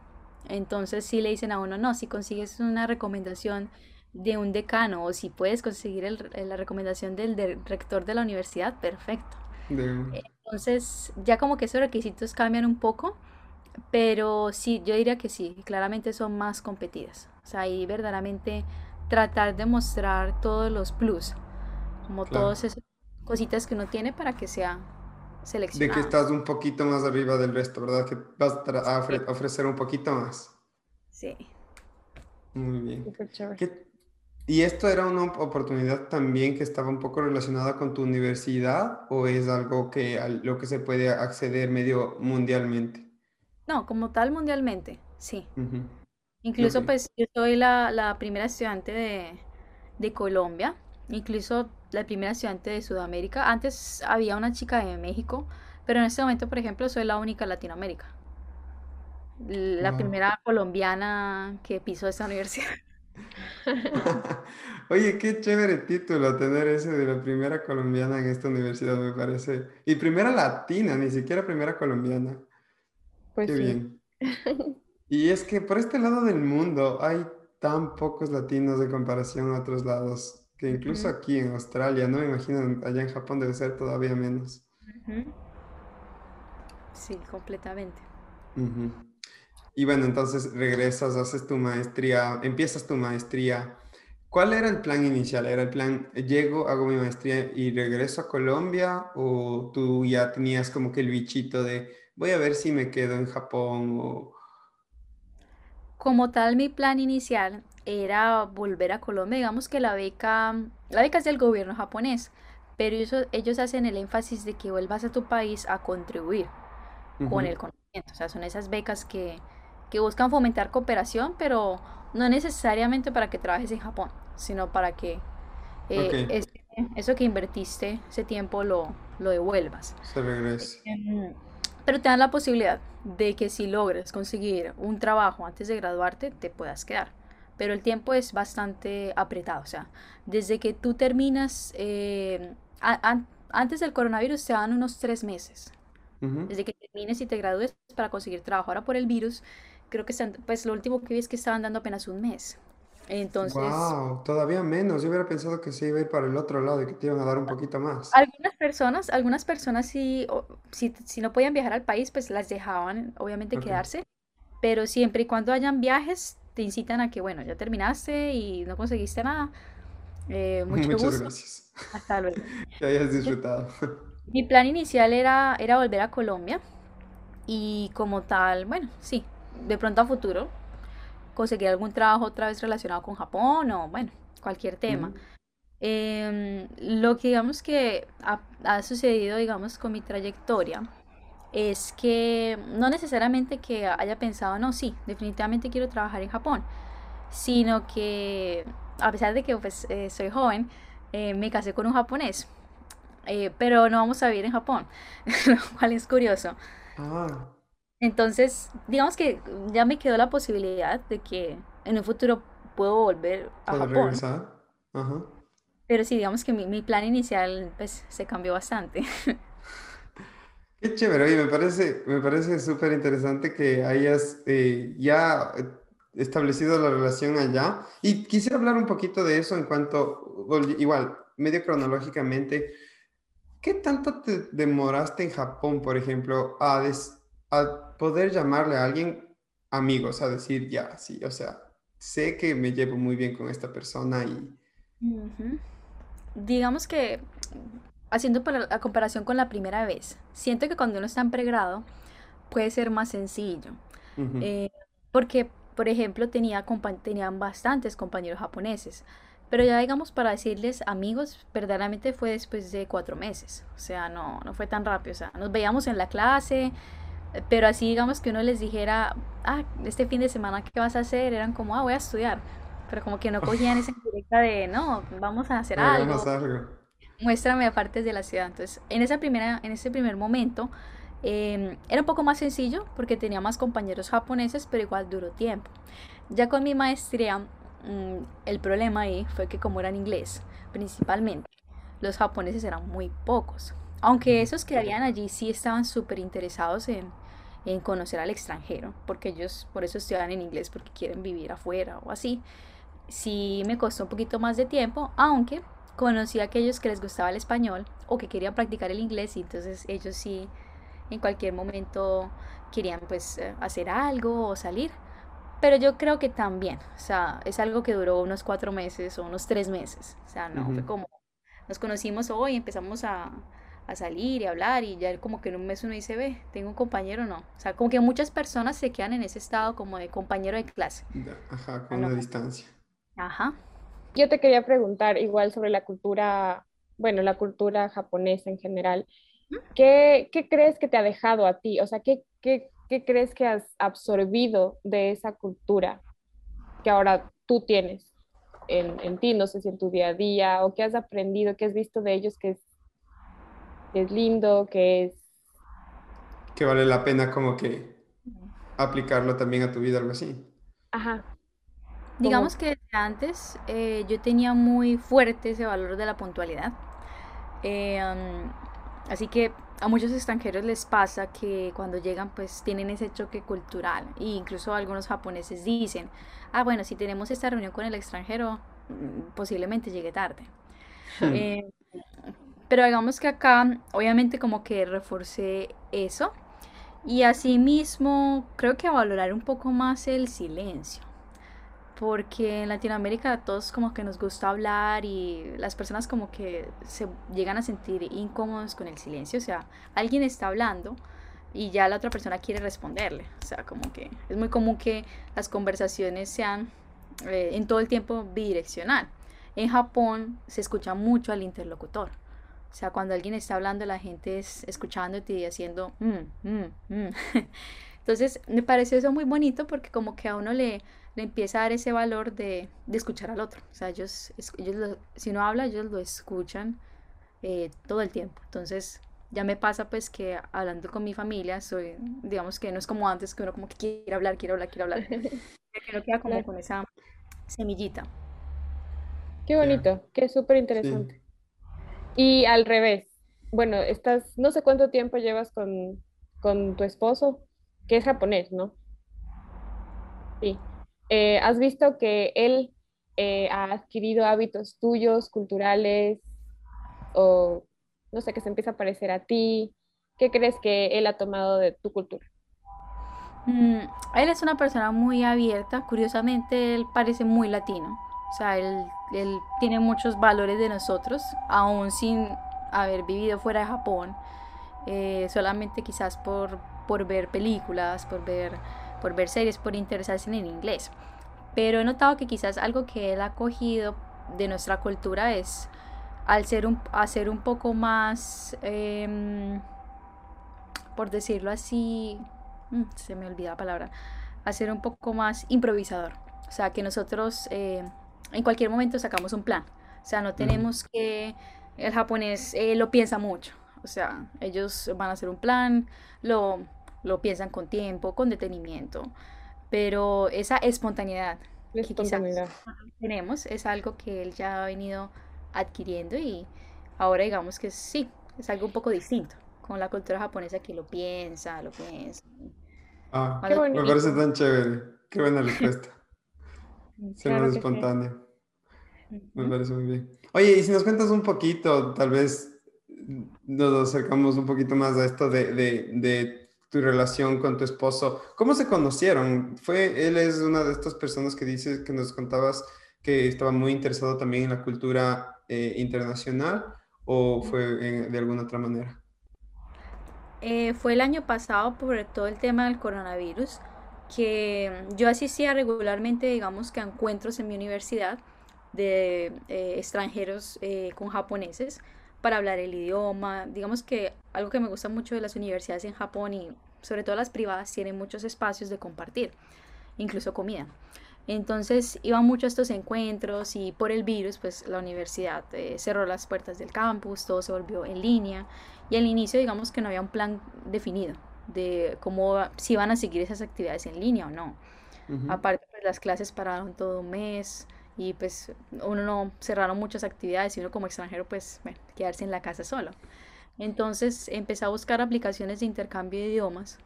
Entonces, si le dicen a uno, no, si consigues una recomendación de un decano o si puedes conseguir el- la recomendación del, del rector de la universidad, perfecto. De- Entonces, ya como que esos requisitos cambian un poco, pero sí, yo diría que sí, claramente son más competidas. O sea, ahí verdaderamente tratar de mostrar todos los plus, como claro. todas esas cositas que uno tiene para que sea De que seleccionado. estás un poquito más arriba del resto, ¿verdad? Que vas a ofrecer un poquito más. Sí. Muy bien. ¿Qué- ¿Y esto era una oportunidad también que estaba un poco relacionada con tu universidad o es algo que a lo que se puede acceder medio mundialmente? No, como tal mundialmente, sí. Incluso pues yo soy la, la primera estudiante de, de Colombia, incluso la primera estudiante de Sudamérica. Antes había una chica de México, pero en este momento, por ejemplo, soy la única Latinoamérica. La Wow. primera colombiana que pisó esta (laughs) universidad. (laughs) Oye, qué chévere título tener ese de la primera colombiana en esta universidad, me parece. Y primera latina, ni siquiera primera colombiana. Pues Qué sí. bien. Y es que por este lado del mundo hay tan pocos latinos de comparación a otros lados, que incluso aquí en Australia, no me imagino, allá en Japón debe ser todavía menos. Sí, completamente. Ujú. Y bueno, entonces regresas, haces tu maestría, empiezas tu maestría. ¿Cuál era el plan inicial? ¿Era el plan, llego, hago mi maestría y regreso a Colombia? ¿O tú ya tenías como que el bichito de voy a ver si me quedo en Japón? O... Como tal, mi plan inicial era volver a Colombia. Digamos que la beca, la beca es del gobierno japonés, pero ellos, ellos hacen el énfasis de que vuelvas a tu país a contribuir con el conocimiento. O sea, son esas becas que, que buscan fomentar cooperación, pero no necesariamente para que trabajes en Japón, sino para que eh, Ok, ese- eso que invertiste, ese tiempo lo, lo devuelvas. se regresa. Em, Pero te dan la posibilidad de que si logres conseguir un trabajo antes de graduarte, te puedas quedar. Pero el tiempo es bastante apretado. O sea, desde que tú terminas, eh, a- an- antes del coronavirus te dan unos tres meses. Ujú. Desde que termines y te gradúes para conseguir trabajo. Ahora por el virus, creo que están, pues lo último que vi es que estaban dando apenas un mes. Entonces, Wow, todavía menos. Yo hubiera pensado que se iba a ir para el otro lado y que te iban a dar un poquito más. Algunas personas, algunas personas sí, o- si, si no podían viajar al país, pues las dejaban obviamente Ok. quedarse, pero siempre y cuando hayan viajes, te incitan a que, bueno, ya terminaste y no conseguiste nada, eh, (laughs) mucho Muchas gusto, gracias. hasta luego. (laughs) Que hayas disfrutado. Mi plan inicial era, era volver a Colombia y como tal, bueno, sí, de pronto a futuro conseguir algún trabajo otra vez relacionado con Japón o, bueno, cualquier tema. Em, lo que digamos que ha, ha sucedido, digamos, con mi trayectoria es que no necesariamente que haya pensado, no, sí, definitivamente quiero trabajar en Japón, sino que a pesar de que pues, eh, soy joven, eh, me casé con un japonés, eh, pero no vamos a vivir en Japón, (laughs) lo cual es curioso. Ah, Entonces, digamos que ya me quedó la posibilidad de que en un futuro puedo volver a Japón. regresar. Ajá. Pero sí, digamos que mi, mi plan inicial pues se cambió bastante. (laughs) Qué chévere, oye, me parece, me parece súper interesante que hayas eh, ya establecido la relación allá. Y quisiera hablar un poquito de eso en cuanto, igual, medio cronológicamente, ¿qué tanto te demoraste en Japón, por ejemplo, a, des- a poder llamarle a alguien amigos, a decir, ya, sí, o sea, sé que me llevo muy bien con esta persona y... Digamos que haciendo para la comparación con la primera vez, siento que cuando uno está en pregrado puede ser más sencillo. Eh, porque, por ejemplo, tenía tenían bastantes compañeros japoneses. Pero ya digamos, para decirles amigos, verdaderamente fue después de cuatro meses. O sea, no, no fue tan rápido. O sea, nos veíamos en la clase, pero así digamos que uno les dijera, ah, este fin de semana, ¿qué vas a hacer? Eran como, ah, voy a estudiar. Pero como que no cogían esa (laughs) indirecta de, no, vamos a hacer algo algo. muéstrame partes de la ciudad. Entonces, en esa primera, en ese primer momento, em, era un poco más sencillo porque tenía más compañeros japoneses, pero igual duró tiempo. Ya con mi maestría, mm, el problema ahí fue que como era en inglés, principalmente, los japoneses eran muy pocos. Aunque esos que habían allí sí estaban súper interesados en, en conocer al extranjero, porque ellos por eso estudian en inglés, porque quieren vivir afuera o así. sí me costó un poquito más de tiempo, aunque conocí a aquellos que les gustaba el español o que querían practicar el inglés y entonces ellos sí en cualquier momento querían pues eh, hacer algo o salir. Pero yo creo que también, o sea, es algo que duró unos cuatro meses o unos tres meses. O sea, no fue como nos conocimos hoy, empezamos a, a salir y hablar y ya como que en un mes uno dice, ve, tengo un compañero no. O sea, como que muchas personas se quedan en ese estado como de compañero de clase. Ajá, con una distancia. Ajá. Yo te quería preguntar igual sobre la cultura, bueno, la cultura japonesa en general. ¿Qué, qué crees que te ha dejado a ti? O sea, ¿qué, qué, qué crees que has absorbido de esa cultura que ahora tú tienes en, en, ti? No sé si en tu día a día o qué has aprendido, qué has visto de ellos que es, que es lindo, que es... Que vale la pena como que aplicarlo también a tu vida, algo así. Ajá. Digamos que desde antes eh, yo tenía muy fuerte ese valor de la puntualidad. Eh, así que a muchos extranjeros les pasa que cuando llegan pues tienen ese choque cultural e incluso algunos japoneses dicen, ah bueno, si tenemos esta reunión con el extranjero mm, posiblemente llegue tarde. Hmm. (laughs) Eh, pero digamos que acá obviamente como que reforcé eso y asimismo creo que a valorar un poco más el silencio porque en Latinoamérica todos como que nos gusta hablar y las personas como que se llegan a sentir incómodos con el silencio, o sea, alguien está hablando y ya la otra persona quiere responderle, o sea, como que es muy común que las conversaciones sean eh, en todo el tiempo bidireccional. En Japón se escucha mucho al interlocutor. O sea, cuando alguien está hablando, la gente es escuchándote y haciendo mm, mm, mm". (laughs) Entonces, me pareció eso muy bonito porque como que a uno le, le empieza a dar ese valor de, de escuchar al otro. O sea, ellos, ellos si uno habla, ellos lo escuchan eh, todo el tiempo. Entonces, ya me pasa pues que hablando con mi familia, soy, digamos que no es como antes, que uno como que quiere hablar, quiere hablar, quiere hablar. (laughs) que queda como con esa semillita. Qué bonito, qué súper interesante. Y al revés, bueno, estás, no sé cuánto tiempo llevas con, con tu esposo, que es japonés, ¿no? Sí. Eh, ¿Has visto que él eh, ha adquirido hábitos tuyos, culturales, o no sé, que se empieza a parecer a ti? ¿Qué crees que él ha tomado de tu cultura? Mm, él es una persona muy abierta, curiosamente él parece muy latino, o sea, él, él tiene muchos valores de nosotros, aún sin haber vivido fuera de Japón, eh, solamente quizás por, por ver películas, por ver por ver series, por interesarse en el inglés. Pero he notado que quizás algo que él ha cogido de nuestra cultura es al ser un, hacer un poco más, em, por decirlo así, mm, se me olvida la palabra, hacer un poco más improvisador. O sea, que nosotros eh, en cualquier momento sacamos un plan. O sea, no tenemos que, el japonés eh, lo piensa mucho. O sea, ellos van a hacer un plan, lo lo piensan con tiempo, con detenimiento, pero esa espontaneidad, que tenemos es algo que él ya ha venido adquiriendo y ahora digamos que sí, es algo un poco distinto con la cultura japonesa que lo piensa, lo piensa. Ah, me parece tan chévere, qué buena (laughs) respuesta. Ser más espontáneo. Me parece muy bien. Oye, y si nos cuentas un poquito, tal vez nos acercamos un poquito más a esto de, de, de tu relación con tu esposo. ¿Cómo se conocieron? Fue, él es una de estas personas que dices, que nos contabas que estaba muy interesado también en la cultura eh, internacional o fue de alguna otra manera? Eh, fue el año pasado por todo el tema del coronavirus que yo asistía regularmente, digamos que a encuentros en mi universidad de eh, extranjeros con japoneses para hablar el idioma. Digamos que algo que me gusta mucho de las universidades en Japón y sobre todo las privadas tienen muchos espacios de compartir, incluso comida. Entonces iban mucho a estos encuentros y por el virus pues la universidad eh, cerró las puertas del campus, todo se volvió en línea y al inicio digamos que no había un plan definido de cómo si iban a seguir esas actividades en línea o no. Aparte pues las clases pararon todo un mes, y pues uno no cerraron muchas actividades y uno como extranjero pues bueno, quedarse en la casa solo. Entonces empecé a buscar aplicaciones de intercambio de idiomas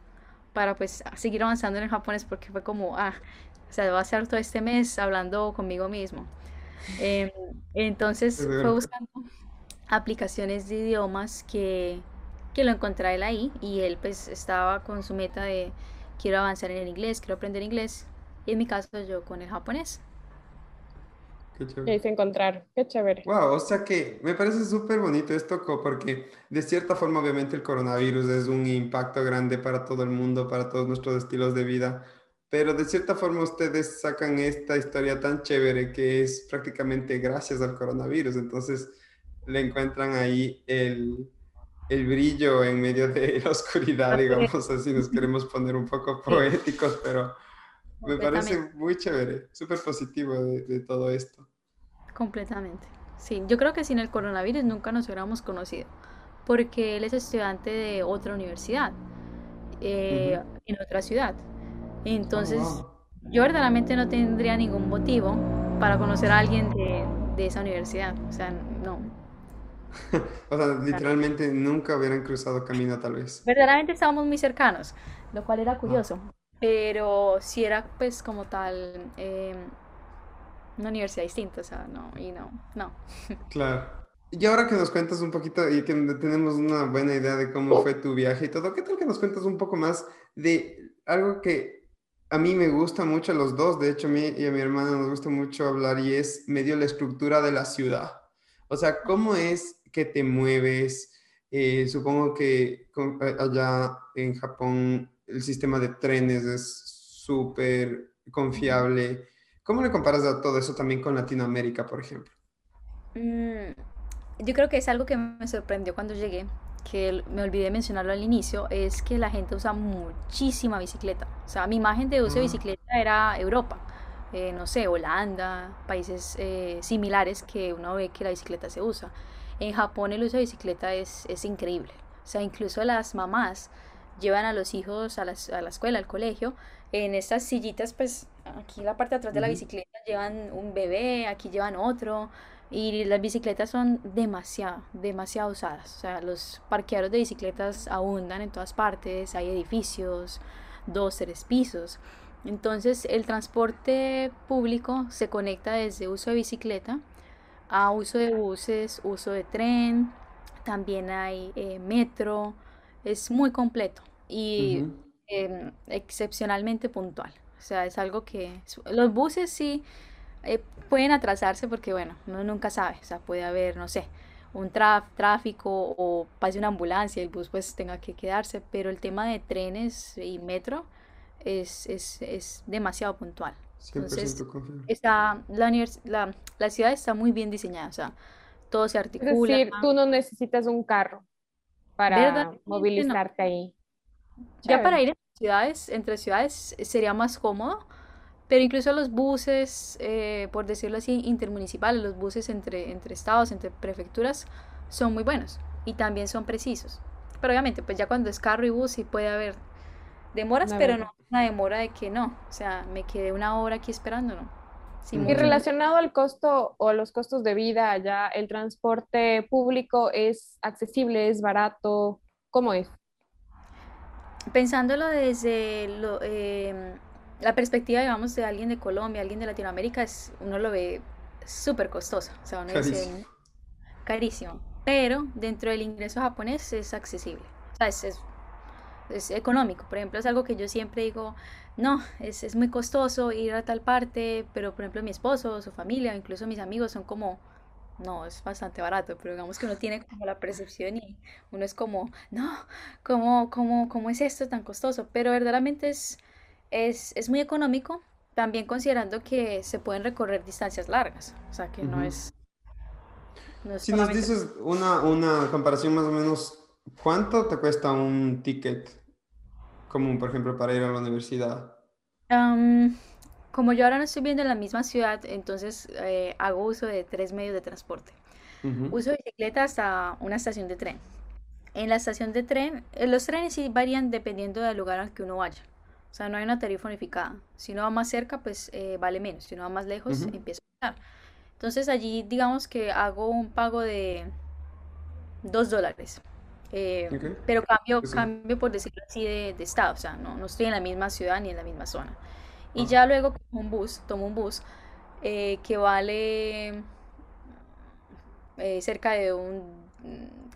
para pues seguir avanzando en el japonés porque fue como, ah, O sea, voy a estar todo este mes hablando conmigo mismo. Em, entonces fue buscando aplicaciones de idiomas que, que lo encontré él ahí y él pues estaba con su meta de quiero avanzar en el inglés, quiero aprender inglés y en mi caso yo con el japonés. Qué chévere. se encontrar, qué chévere. Wow, o sea que me parece súper bonito esto porque de cierta forma obviamente el coronavirus es un impacto grande para todo el mundo, para todos nuestros estilos de vida, pero de cierta forma ustedes sacan esta historia tan chévere que es prácticamente gracias al coronavirus, entonces le encuentran ahí el, el brillo en medio de la oscuridad, digamos, así nos queremos poner un poco poéticos, pero me parece muy chévere, súper positivo de, todo esto. Completamente. Sí, yo creo que sin el coronavirus nunca nos hubiéramos conocido, porque él es estudiante de otra universidad, eh, en otra ciudad. Entonces, oh, yo verdaderamente no tendría ningún motivo para conocer a alguien de, de esa universidad. O sea, no. (laughs) o sea, literalmente nunca hubieran cruzado camino tal vez. Verdaderamente estábamos muy cercanos, lo cual era curioso. Pero si era pues como tal em, una universidad distinta, o sea, no, y no, no. (laughs) Claro. Y ahora que nos cuentas un poquito y que tenemos una buena idea de cómo fue tu viaje y todo, ¿qué tal que nos cuentas un poco más de algo que a mí me gusta mucho a los dos, de hecho a mí y a mi hermana nos gusta mucho hablar y es medio la estructura de la ciudad. O sea, ¿cómo es que te mueves? Eh, supongo que allá en Japón el sistema de trenes es súper confiable. ¿Cómo le comparas a todo eso también con Latinoamérica, por ejemplo? Mm, yo creo que es algo que me sorprendió cuando llegué, que me olvidé mencionarlo al inicio, es que la gente usa muchísima bicicleta. O sea, mi imagen de uso de ah. bicicleta era Europa, eh, no sé, Holanda, países eh, similares que uno ve que la bicicleta se usa. En Japón el uso de bicicleta es, es increíble. O sea, incluso las mamás llevan a los hijos a la, a la escuela, al colegio, en estas sillitas, pues aquí en la parte de atrás de la bicicleta llevan un bebé, aquí llevan otro, y las bicicletas son demasiado, demasiado usadas. O sea, los parqueaderos de bicicletas abundan en todas partes, hay edificios, dos, tres pisos. Entonces el transporte público se conecta desde uso de bicicleta a uso de buses, uso de tren, también hay eh, metro, es muy completo y em, excepcionalmente puntual. O sea, es algo que los buses sí eh, pueden atrasarse porque, bueno, uno nunca sabe. O sea, puede haber, no sé, un tráfico o pase una ambulancia y el bus pues tenga que quedarse, pero el tema de trenes y metro es, es, es demasiado puntual. Entonces, está, la, la, la, ciudad está muy bien diseñada, o sea, todo se articula. Es decir, tú no necesitas un carro para movilizarte ahí. Ya para ir entre ciudades, entre ciudades sería más cómodo, pero incluso los buses, eh, por decirlo así, intermunicipales, los buses entre, entre estados, entre prefecturas, son muy buenos y también son precisos. Pero obviamente, pues ya cuando es carro y bus sí puede haber demoras, pero no una demora de que no, o sea, me quedé una hora aquí esperando, ¿no? y relacionado al costo o los costos de vida allá, ¿el transporte público es accesible, es barato? ¿Cómo es? Pensándolo desde em, la perspectiva, digamos, de alguien de Colombia, alguien de Latinoamérica, es, uno lo ve súper costoso, o sea, uno carísimo. dice carísimo, pero dentro del ingreso japonés es accesible, o sea, es, es económico. Por ejemplo, es algo que yo siempre digo, no, es, es, muy costoso ir a tal parte, pero por ejemplo mi esposo, su familia, incluso mis amigos son como, no, es bastante barato, pero digamos que uno tiene como la percepción y uno es como, no, ¿cómo, cómo, cómo es esto tan costoso? Pero verdaderamente es, es, es muy económico, también considerando que se pueden recorrer distancias largas, o sea que no es... si nos dices una, una comparación más o menos, ¿cuánto te cuesta un ticket común, por ejemplo, para ir a la universidad? como yo ahora no estoy viviendo en la misma ciudad, entonces eh, hago uso de tres medios de transporte. Uso bicicleta hasta una estación de tren. En la estación de tren, eh, los trenes sí varían dependiendo del lugar al que uno vaya. O sea, no hay una tarifa unificada. Si uno va más cerca, pues eh, vale menos. Si uno va más lejos, empieza a pagar. Entonces allí digamos que hago un pago de dos dólares eh, pero cambio, cambio, por decirlo así, de, de, estado, o sea, no, no estoy en la misma ciudad ni en la misma zona. Y ya luego un bus, tomo un bus eh, que vale eh, cerca de un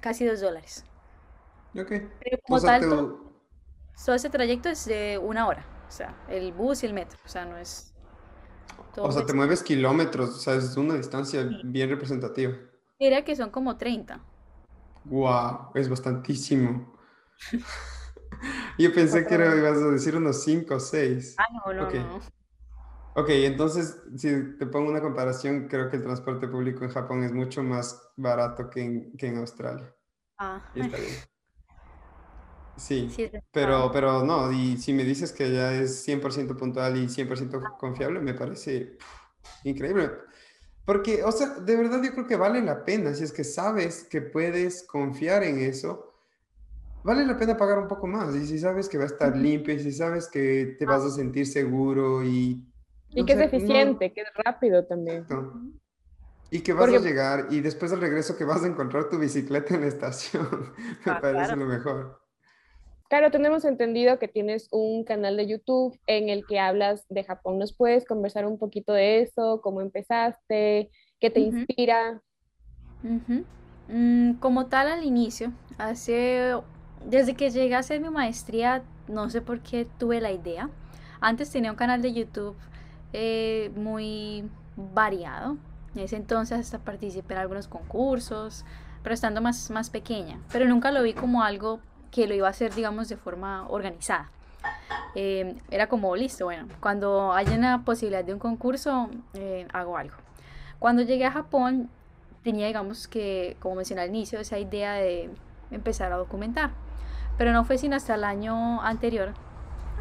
casi dos dólares. Ok. Pero O como sea, tal, te... todo, todo ese trayecto es de una hora. O sea, el bus y el metro. O sea, no es O sea, te mueves kilómetros, o sea, es una distancia sí. bien representativa. Diría que son como treinta Wow, es bastantísimo. Yo pensé que era, ibas a decir unos 5 o 6. Ah, no, no, Ok, no. ok, entonces si te pongo una comparación, creo que el transporte público en Japón es mucho más barato que en, que en Australia. Ah, Y está bien. Sí, (laughs) sí, pero, pero no, y si me dices que ya es 100% puntual y 100% confiable, me parece increíble. Porque, o sea, de verdad yo creo que vale la pena, si es que sabes que puedes confiar en eso, vale la pena pagar un poco más. Y si sabes que va a estar limpio, y si sabes que te vas a sentir seguro y, Y que es sé, no, eficiente, que es rápido también. exacto. Y que vas a Porque, llegar y después del regreso que vas a encontrar tu bicicleta en la estación, (laughs) me Ah, parece claro. lo mejor. Claro, tenemos entendido que tienes un canal de YouTube en el que hablas de Japón. ¿Nos puedes conversar un poquito de eso? ¿Cómo empezaste? ¿Qué te inspira? Mm, como tal al inicio, hace, desde que llegué a hacer mi maestría, no sé por qué tuve la idea. Antes tenía un canal de YouTube eh, muy variado. En ese entonces hasta participé en algunos concursos, pero estando más, más pequeña. Pero nunca lo vi como algo que lo iba a hacer, digamos, de forma organizada. Eh, era como, listo, bueno, cuando haya una posibilidad de un concurso, eh, hago algo. Cuando llegué a Japón, tenía, digamos que, como mencioné al inicio, esa idea de empezar a documentar. Pero no fue sino hasta el año anterior,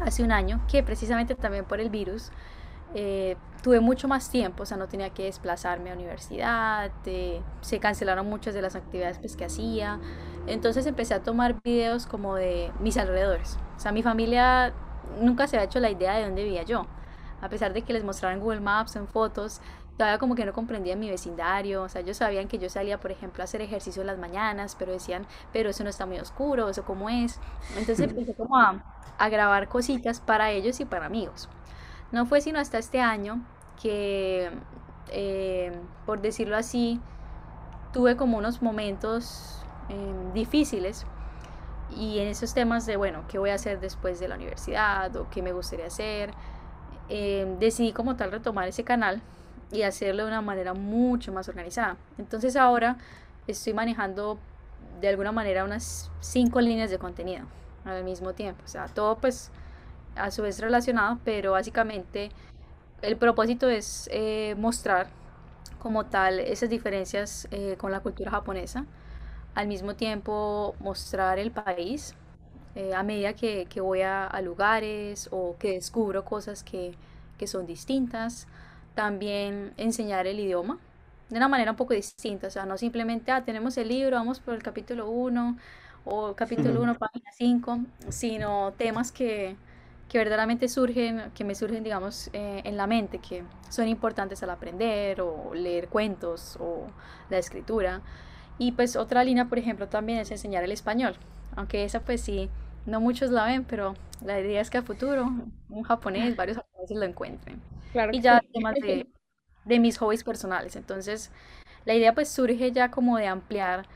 hace un año, que precisamente también por el virus, eh, tuve mucho más tiempo, o sea, no tenía que desplazarme a universidad, eh, se cancelaron muchas de las actividades pues, que hacía. Entonces empecé a tomar videos como de mis alrededores. O sea, mi familia nunca se había hecho la idea de dónde vivía yo. A pesar de que les mostraba en Google Maps, en fotos, todavía como que no comprendían mi vecindario. O sea, ellos sabían que yo salía, por ejemplo, a hacer ejercicio en las mañanas, pero decían, pero eso no está muy oscuro, eso cómo es. Entonces empecé como a, a grabar cositas para ellos y para amigos. No fue sino hasta este año que, eh, por decirlo así, tuve como unos momentos eh, difíciles y en esos temas de, bueno, ¿qué voy a hacer después de la universidad o qué me gustaría hacer? Eh, decidí como tal retomar ese canal y hacerlo de una manera mucho más organizada. Entonces ahora estoy manejando de alguna manera unas cinco líneas de contenido al mismo tiempo. O sea, todo pues a su vez relacionado, pero básicamente el propósito es eh, mostrar como tal esas diferencias eh, con la cultura japonesa, al mismo tiempo mostrar el país eh, a medida que, que voy a, a lugares o que descubro cosas que, que son distintas, también enseñar el idioma de una manera un poco distinta, o sea, no simplemente, ah, tenemos el libro, vamos por el capítulo uno o capítulo uno página 5 sino temas que, que verdaderamente surgen, que me surgen, digamos, eh, en la mente, que son importantes al aprender o leer cuentos o la escritura. Y pues otra línea, por ejemplo, también es enseñar el español, aunque esa pues sí, no muchos la ven, pero la idea es que a futuro un japonés, (laughs) varios japoneses lo encuentren. Claro Y ya sí. temas de, de mis hobbies personales. Entonces, la idea pues surge ya como de ampliar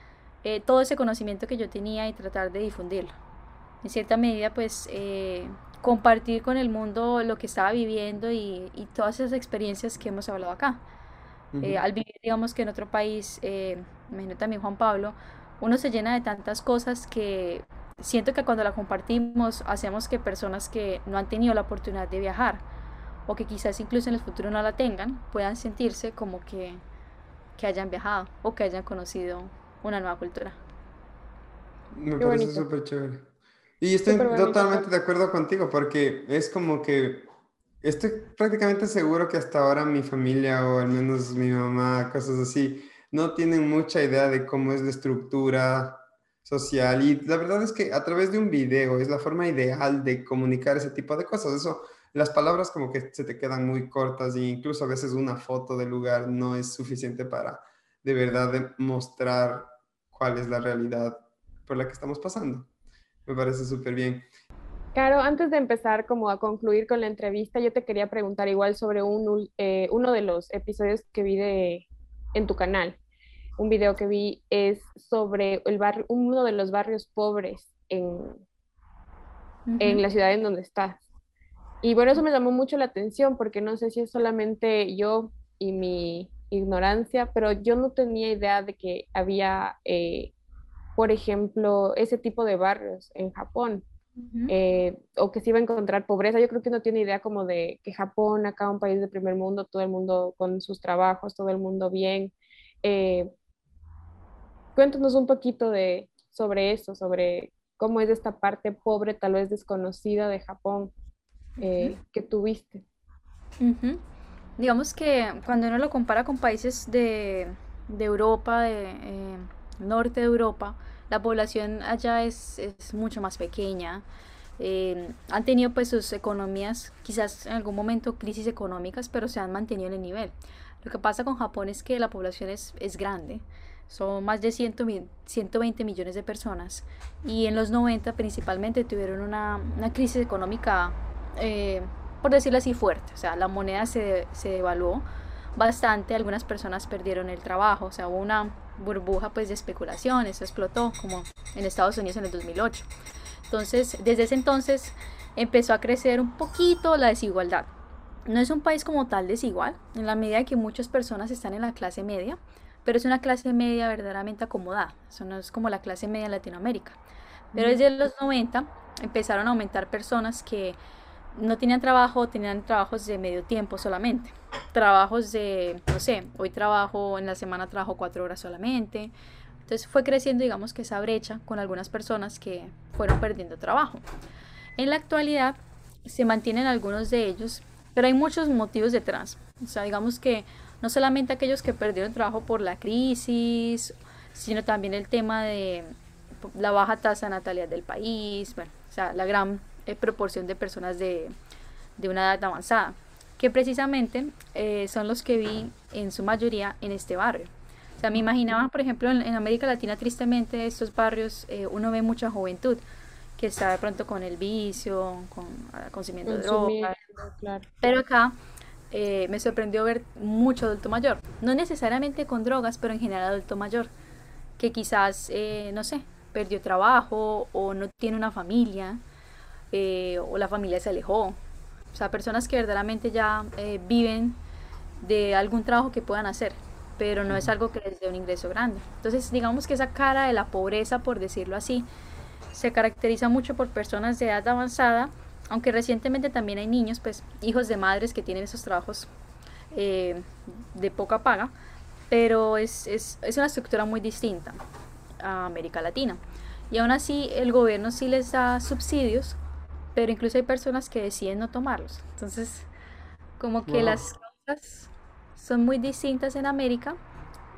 eh, todo ese conocimiento que yo tenía y tratar de difundirlo. En cierta medida pues eh, compartir con el mundo lo que estaba viviendo y, y todas esas experiencias que hemos hablado acá. Eh, Ujú. al vivir, digamos que en otro país, eh, me imagino también Juan Pablo, uno se llena de tantas cosas que siento que cuando la compartimos hacemos que personas que no han tenido la oportunidad de viajar o que quizás incluso en el futuro no la tengan, puedan sentirse como que, que hayan viajado o que hayan conocido una nueva cultura. Me Qué parece súper chévere. Y estoy Súper bonito. totalmente de acuerdo contigo porque es como que estoy prácticamente seguro que hasta ahora mi familia o al menos mi mamá, cosas así, no tienen mucha idea de cómo es la estructura social. Y la verdad es que a través de un video es la forma ideal de comunicar ese tipo de cosas. Eso, las palabras como que se te quedan muy cortas e incluso a veces una foto del lugar no es suficiente para de verdad demostrar cuál es la realidad por la que estamos pasando. Me parece súper bien. Claro, antes de empezar como a concluir con la entrevista, yo te quería preguntar igual sobre un, eh, uno de los episodios que vi de, en tu canal. Un video que vi es sobre el barrio, uno de los barrios pobres en, en la ciudad en donde estás. Y bueno, eso me llamó mucho la atención porque no sé si es solamente yo y mi ignorancia, pero yo no tenía idea de que había, eh, por ejemplo, ese tipo de barrios en Japón. Eh, o que se iba a encontrar pobreza. Yo creo que no tiene idea como de que Japón, acá un país de primer mundo, todo el mundo con sus trabajos, todo el mundo bien. Eh, cuéntanos un poquito de, sobre eso, sobre cómo es esta parte pobre, tal vez desconocida de Japón eh, que tuviste. Digamos que cuando uno lo compara con países de, de Europa, de norte de Europa, la población allá es, es mucho más pequeña. Eh, han tenido pues sus economías, quizás en algún momento crisis económicas, pero se han mantenido en el nivel. Lo que pasa con Japón es que la población es, es grande, son más de 100, 120 millones de personas y en los 90 principalmente tuvieron una, una crisis económica, eh, por decirlo así, fuerte. O sea, la moneda se, se devaluó bastante, algunas personas perdieron el trabajo, o sea, hubo una burbuja pues de especulación, eso explotó como en Estados Unidos en el 2008. Entonces, desde ese entonces empezó a crecer un poquito la desigualdad. No es un país como tal desigual, en la medida que muchas personas están en la clase media, pero es una clase media verdaderamente acomodada, eso no es como la clase media en Latinoamérica. Pero desde los 90 empezaron a aumentar personas que no tenían trabajo, tenían trabajos de medio tiempo solamente. Trabajos de, no sé, hoy trabajo, en la semana trabajo cuatro horas solamente. Entonces fue creciendo, digamos que esa brecha con algunas personas que fueron perdiendo trabajo. En la actualidad se mantienen algunos de ellos, pero hay muchos motivos detrás. O sea, digamos que no solamente aquellos que perdieron trabajo por la crisis, sino también el tema de la baja tasa de natalidad del país, bueno, o sea, la gran eh, proporción de personas de, de, una edad avanzada, que precisamente eh, son los que vi en su mayoría en este barrio. O sea, me imaginaba, por ejemplo, en, América Latina, tristemente, estos barrios, eh, uno ve mucha juventud que está de pronto con el vicio, con ah, consumiendo drogas. Pero acá me sorprendió ver mucho adulto mayor. No necesariamente con drogas, pero en general adulto mayor. Que quizás, no sé, perdió trabajo o no tiene una familia eh, o la familia se alejó. O sea, personas que verdaderamente ya eh, viven de algún trabajo que puedan hacer, pero no es algo que les dé un ingreso grande. Entonces, digamos que esa cara de la pobreza, por decirlo así, se caracteriza mucho por personas de edad avanzada, aunque recientemente también hay niños, pues hijos de madres que tienen esos trabajos eh, de poca paga, pero es, es, es una estructura muy distinta a América Latina. Y aún así el gobierno sí les da subsidios pero incluso hay personas que deciden no tomarlos. Entonces, como que las cosas son muy distintas en América,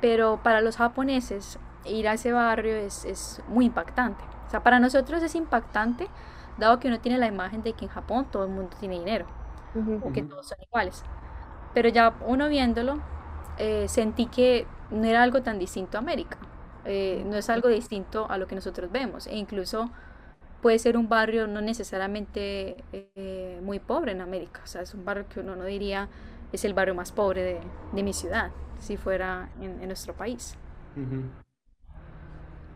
pero para los japoneses ir a ese barrio es, es muy impactante. O sea, para nosotros es impactante, dado que uno tiene la imagen de que en Japón todo el mundo tiene dinero, o que todos son iguales. Pero ya uno viéndolo, eh, sentí que no era algo tan distinto a América. Eh, no es algo distinto a lo que nosotros vemos. E incluso puede ser un barrio no necesariamente eh, muy pobre en América, o sea, es un barrio que uno no diría es el barrio más pobre de, de mi ciudad, si fuera en, nuestro país.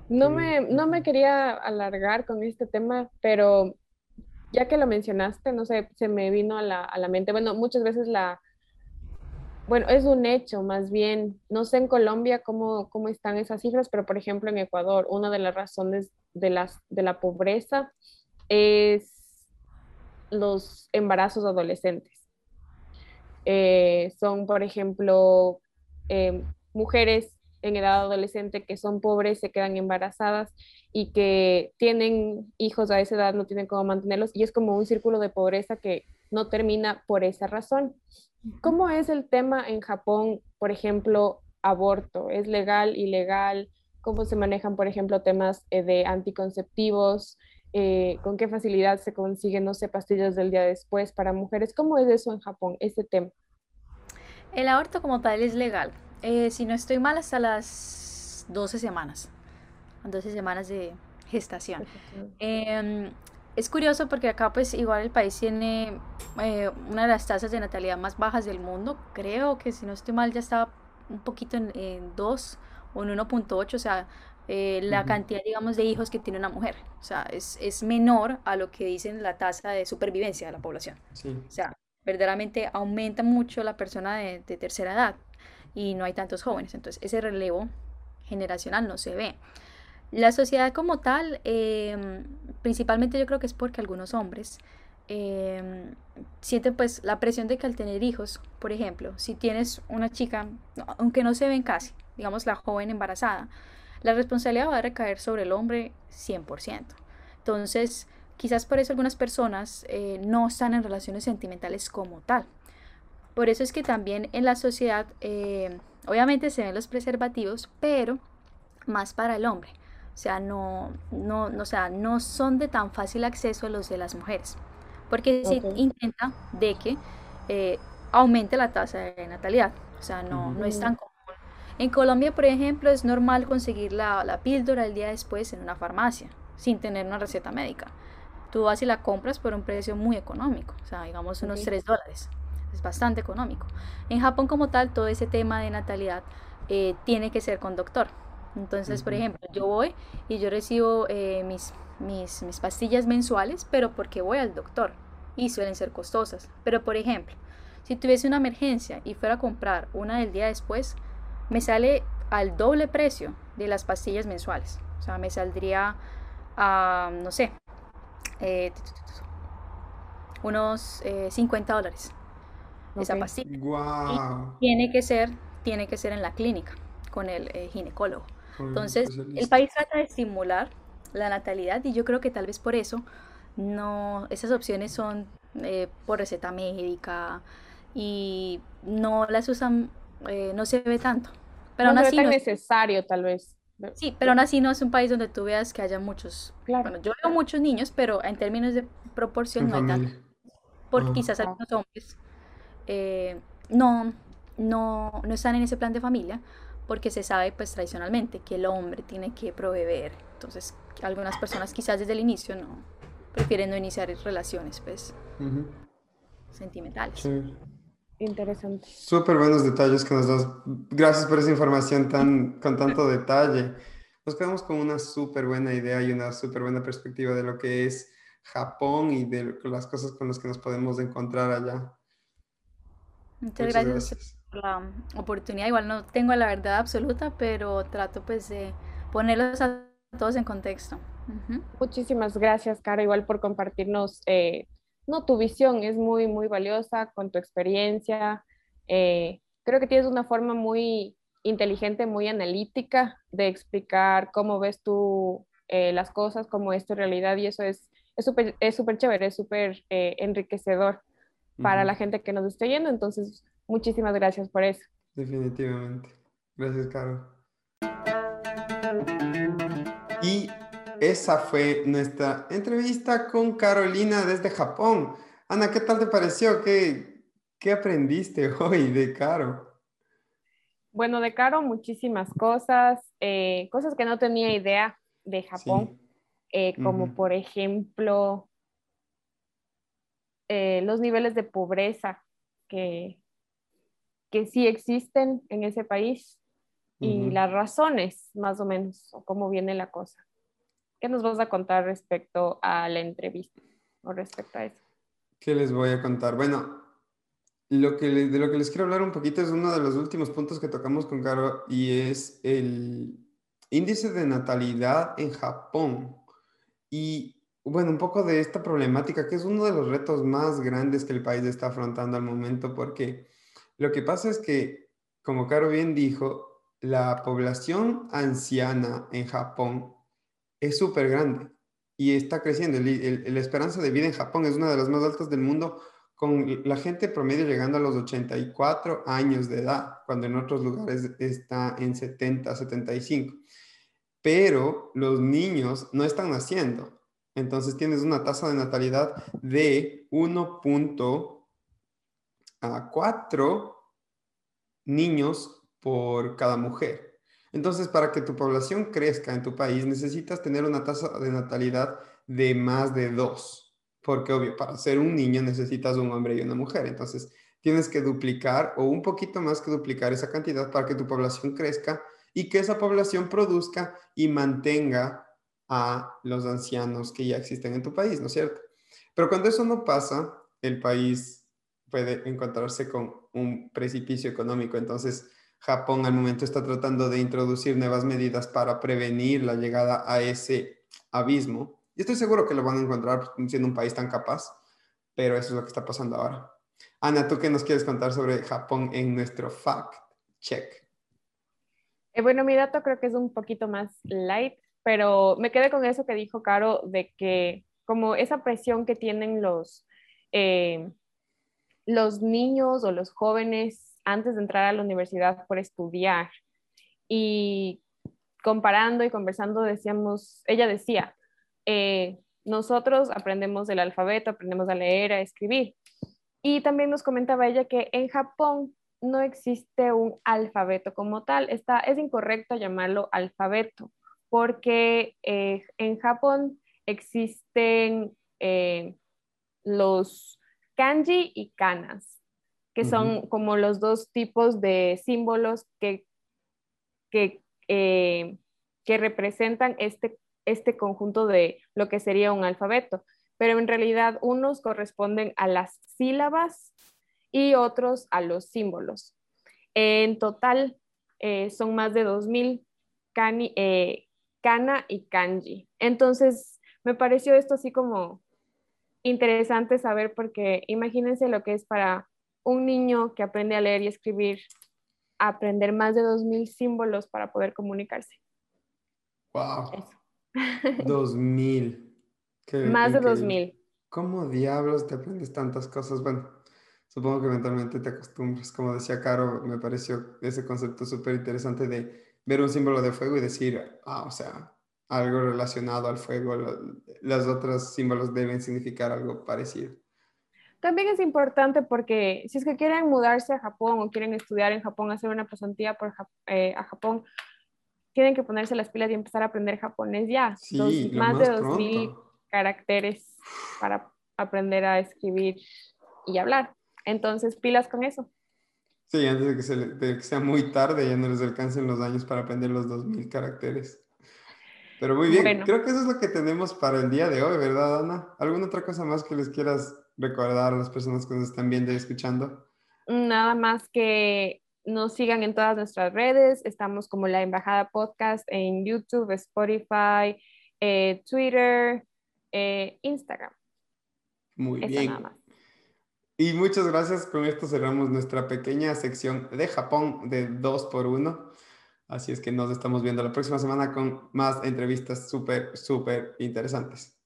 No me, no me quería alargar con este tema, pero ya que lo mencionaste, no sé, se me vino a la, a la mente, bueno, muchas veces la, bueno, es un hecho más bien. No sé en Colombia cómo, cómo están esas cifras, pero por ejemplo en Ecuador, una de las razones de, las, de la pobreza es los embarazos adolescentes. Eh, son, por ejemplo, eh, mujeres en edad adolescente que son pobres, se quedan embarazadas y que tienen hijos a esa edad, no tienen cómo mantenerlos, y es como un círculo de pobreza que no termina por esa razón. ¿Cómo es el tema en Japón, por ejemplo, aborto? ¿Es legal, ilegal? ¿Cómo se manejan, por ejemplo, temas eh, de anticonceptivos? Eh, ¿Con qué facilidad se consiguen, no sé, pastillas del día después para mujeres? ¿Cómo es eso en Japón, ese tema? El aborto como tal es legal. Eh, si no estoy mal, hasta las 12 semanas. 12 semanas de gestación. Em, es curioso porque acá pues igual el país tiene eh, una de las tasas de natalidad más bajas del mundo. Creo que si no estoy mal ya estaba un poquito en, 2 o en 1.8, o sea, eh, la cantidad, digamos, de hijos que tiene una mujer. O sea, es, es, menor a lo que dicen la tasa de supervivencia de la población. O sea, verdaderamente aumenta mucho la persona de, de, tercera edad y no hay tantos jóvenes. Entonces, ese relevo generacional no se ve. La sociedad como tal, em, principalmente yo creo que es porque algunos hombres em, sienten pues la presión de que al tener hijos, por ejemplo, si tienes una chica, aunque no se ven casi, digamos la joven embarazada, la responsabilidad va a recaer sobre el hombre 100%. Entonces, quizás por eso algunas personas eh, no están en relaciones sentimentales como tal. Por eso es que también en la sociedad, eh, obviamente se ven los preservativos, pero más para el hombre. O sea, no, no, o sea, no son de tan fácil acceso los de las mujeres. Porque se intenta de que eh, aumente la tasa de natalidad. O sea, no, no es tan común. En Colombia, por ejemplo, es normal conseguir la, la píldora el día después en una farmacia, sin tener una receta médica. Tú vas y la compras por un precio muy económico, o sea, digamos unos 3 dólares. Es bastante económico. En Japón como tal, todo ese tema de natalidad eh, tiene que ser con doctor. Entonces, por ejemplo, yo voy y yo recibo eh, mis, mis, mis pastillas mensuales, pero porque voy al doctor y suelen ser costosas. Pero, por ejemplo, si tuviese una emergencia y fuera a comprar una del día después, me sale al doble precio de las pastillas mensuales. O sea, me saldría a, no sé, eh, unos 50 eh, dólares esa pastilla. tiene que ser, tiene que ser en la clínica con el ginecólogo. Entonces, el país trata de estimular la natalidad y yo creo que tal vez por eso no esas opciones son eh, por receta médica y no las usan, eh, no se ve tanto. Pero no aún así es necesario tal vez. Sí, pero aún así no es un país donde tú veas que haya muchos. Claro. Bueno, yo veo muchos niños, pero en términos de proporción no hay tanto. Porque quizás algunos hombres eh, no, no, no están en ese plan de familia porque se sabe pues tradicionalmente que el hombre tiene que proveer. Entonces, algunas personas quizás desde el inicio no prefieren no iniciar relaciones pues sentimentales. Interesante. Súper buenos detalles que nos das. Gracias por esa información tan con tanto detalle. Nos quedamos con una súper buena idea y una súper buena perspectiva de lo que es Japón y de las cosas con las que nos podemos encontrar allá. Muchas, gracias la oportunidad. Igual no tengo la verdad absoluta, pero trato pues de ponerlos a todos en contexto. Muchísimas gracias, Cara, igual por compartirnos, eh, no, tu visión es muy, muy valiosa con tu experiencia. Eh, creo que tienes una forma muy inteligente, muy analítica de explicar cómo ves tú eh, las cosas, cómo es tu realidad y eso es súper es súper chévere, es súper enriquecedor para la gente que nos esté yendo. Entonces, Muchísimas gracias por eso. Definitivamente. Gracias, Caro. Y esa fue nuestra entrevista con Carolina desde Japón. Ana, ¿qué tal te pareció? ¿Qué, qué aprendiste (laughs) hoy de Caro? Bueno, de Caro muchísimas cosas, eh, cosas que no tenía idea de Japón, eh, como por ejemplo eh, los niveles de pobreza que, que sí existen en ese país y las razones, más o menos, o cómo viene la cosa. ¿Qué nos vas a contar respecto a la entrevista o respecto a eso? ¿Qué les voy a contar? Bueno, lo que de lo que les quiero hablar un poquito es uno de los últimos puntos que tocamos con Caro y es el índice de natalidad en Japón. Y bueno, un poco de esta problemática que es uno de los retos más grandes que el país está afrontando al momento porque lo que pasa es que, como Caro bien dijo, la población anciana en Japón es súper grande y está creciendo. la esperanza de vida en Japón es una de las más altas del mundo, con la gente promedio llegando a los 84 años de edad, cuando en otros lugares está en 70, 75. Pero los niños no están naciendo. Entonces tienes una tasa de natalidad de 1.4 a cuatro niños por cada mujer. Entonces, para que tu población crezca en tu país, necesitas tener una tasa de natalidad de más de dos, porque obvio, para ser un niño necesitas un hombre y una mujer, entonces tienes que duplicar o un poquito más que duplicar esa cantidad para que tu población crezca y que esa población produzca y mantenga a los ancianos que ya existen en tu país, ¿no es cierto? Pero cuando eso no pasa, el país puede encontrarse con un precipicio económico. Entonces, Japón al momento está tratando de introducir nuevas medidas para prevenir la llegada a ese abismo. Y estoy seguro que lo van a encontrar siendo un país tan capaz, pero eso es lo que está pasando ahora. Ana, ¿tú qué nos quieres contar sobre Japón en nuestro fact check? Eh, bueno, mi dato creo que es un poquito más light, pero me quedé con eso que dijo Caro de que como esa presión que tienen los, eh, los niños o los jóvenes antes de entrar a la universidad por estudiar. Y comparando y conversando, decíamos, ella decía, eh, nosotros aprendemos el alfabeto, aprendemos a leer, a escribir, y también nos comentaba ella que en Japón no existe un alfabeto como tal. Está, es incorrecto llamarlo alfabeto porque eh, en Japón existen eh, los kanji y kanas, que son como los dos tipos de símbolos que, que, eh, que representan este, este conjunto de lo que sería un alfabeto pero en realidad unos corresponden a las sílabas y otros a los símbolos. En total eh, son más de 2.000 cani, eh, kana y kanji. Entonces me pareció esto así como interesante saber porque imagínense lo que es para un niño que aprende a leer y escribir, aprender más de 2.000 símbolos para poder comunicarse. ¡Wow! 2.000. (laughs) Más de 2000. ¿Cómo diablos te aprendes tantas cosas? Bueno, supongo que mentalmente te acostumbras. Como decía Caro, me pareció ese concepto súper interesante de ver un símbolo de fuego y decir, ah, o sea, algo relacionado al fuego. Los otros símbolos deben significar algo parecido. También es importante porque si es que quieren mudarse a Japón o quieren estudiar en Japón, hacer una pasantía por, eh, a Japón, tienen que ponerse las pilas y empezar a aprender japonés ya. Sí, más, más, de 2000 caracteres para aprender a escribir y hablar. Entonces, pilas con eso. Sí, antes de que, sea muy tarde, ya no les alcancen los años para aprender los 2000 caracteres. Pero muy bien, creo que eso es lo que tenemos para el día de hoy, ¿verdad, Ana? ¿Alguna otra cosa más que les quieras recordar a las personas que nos están viendo y escuchando? Nada más que nos sigan en todas nuestras redes. Estamos como la Embajada Podcast en YouTube, Spotify, eh, Twitter, eh, Instagram. Muy bien. Y muchas gracias. Con esto cerramos nuestra pequeña sección de Japón de 2 por 1 Así es que nos estamos viendo la próxima semana con más entrevistas súper, súper interesantes.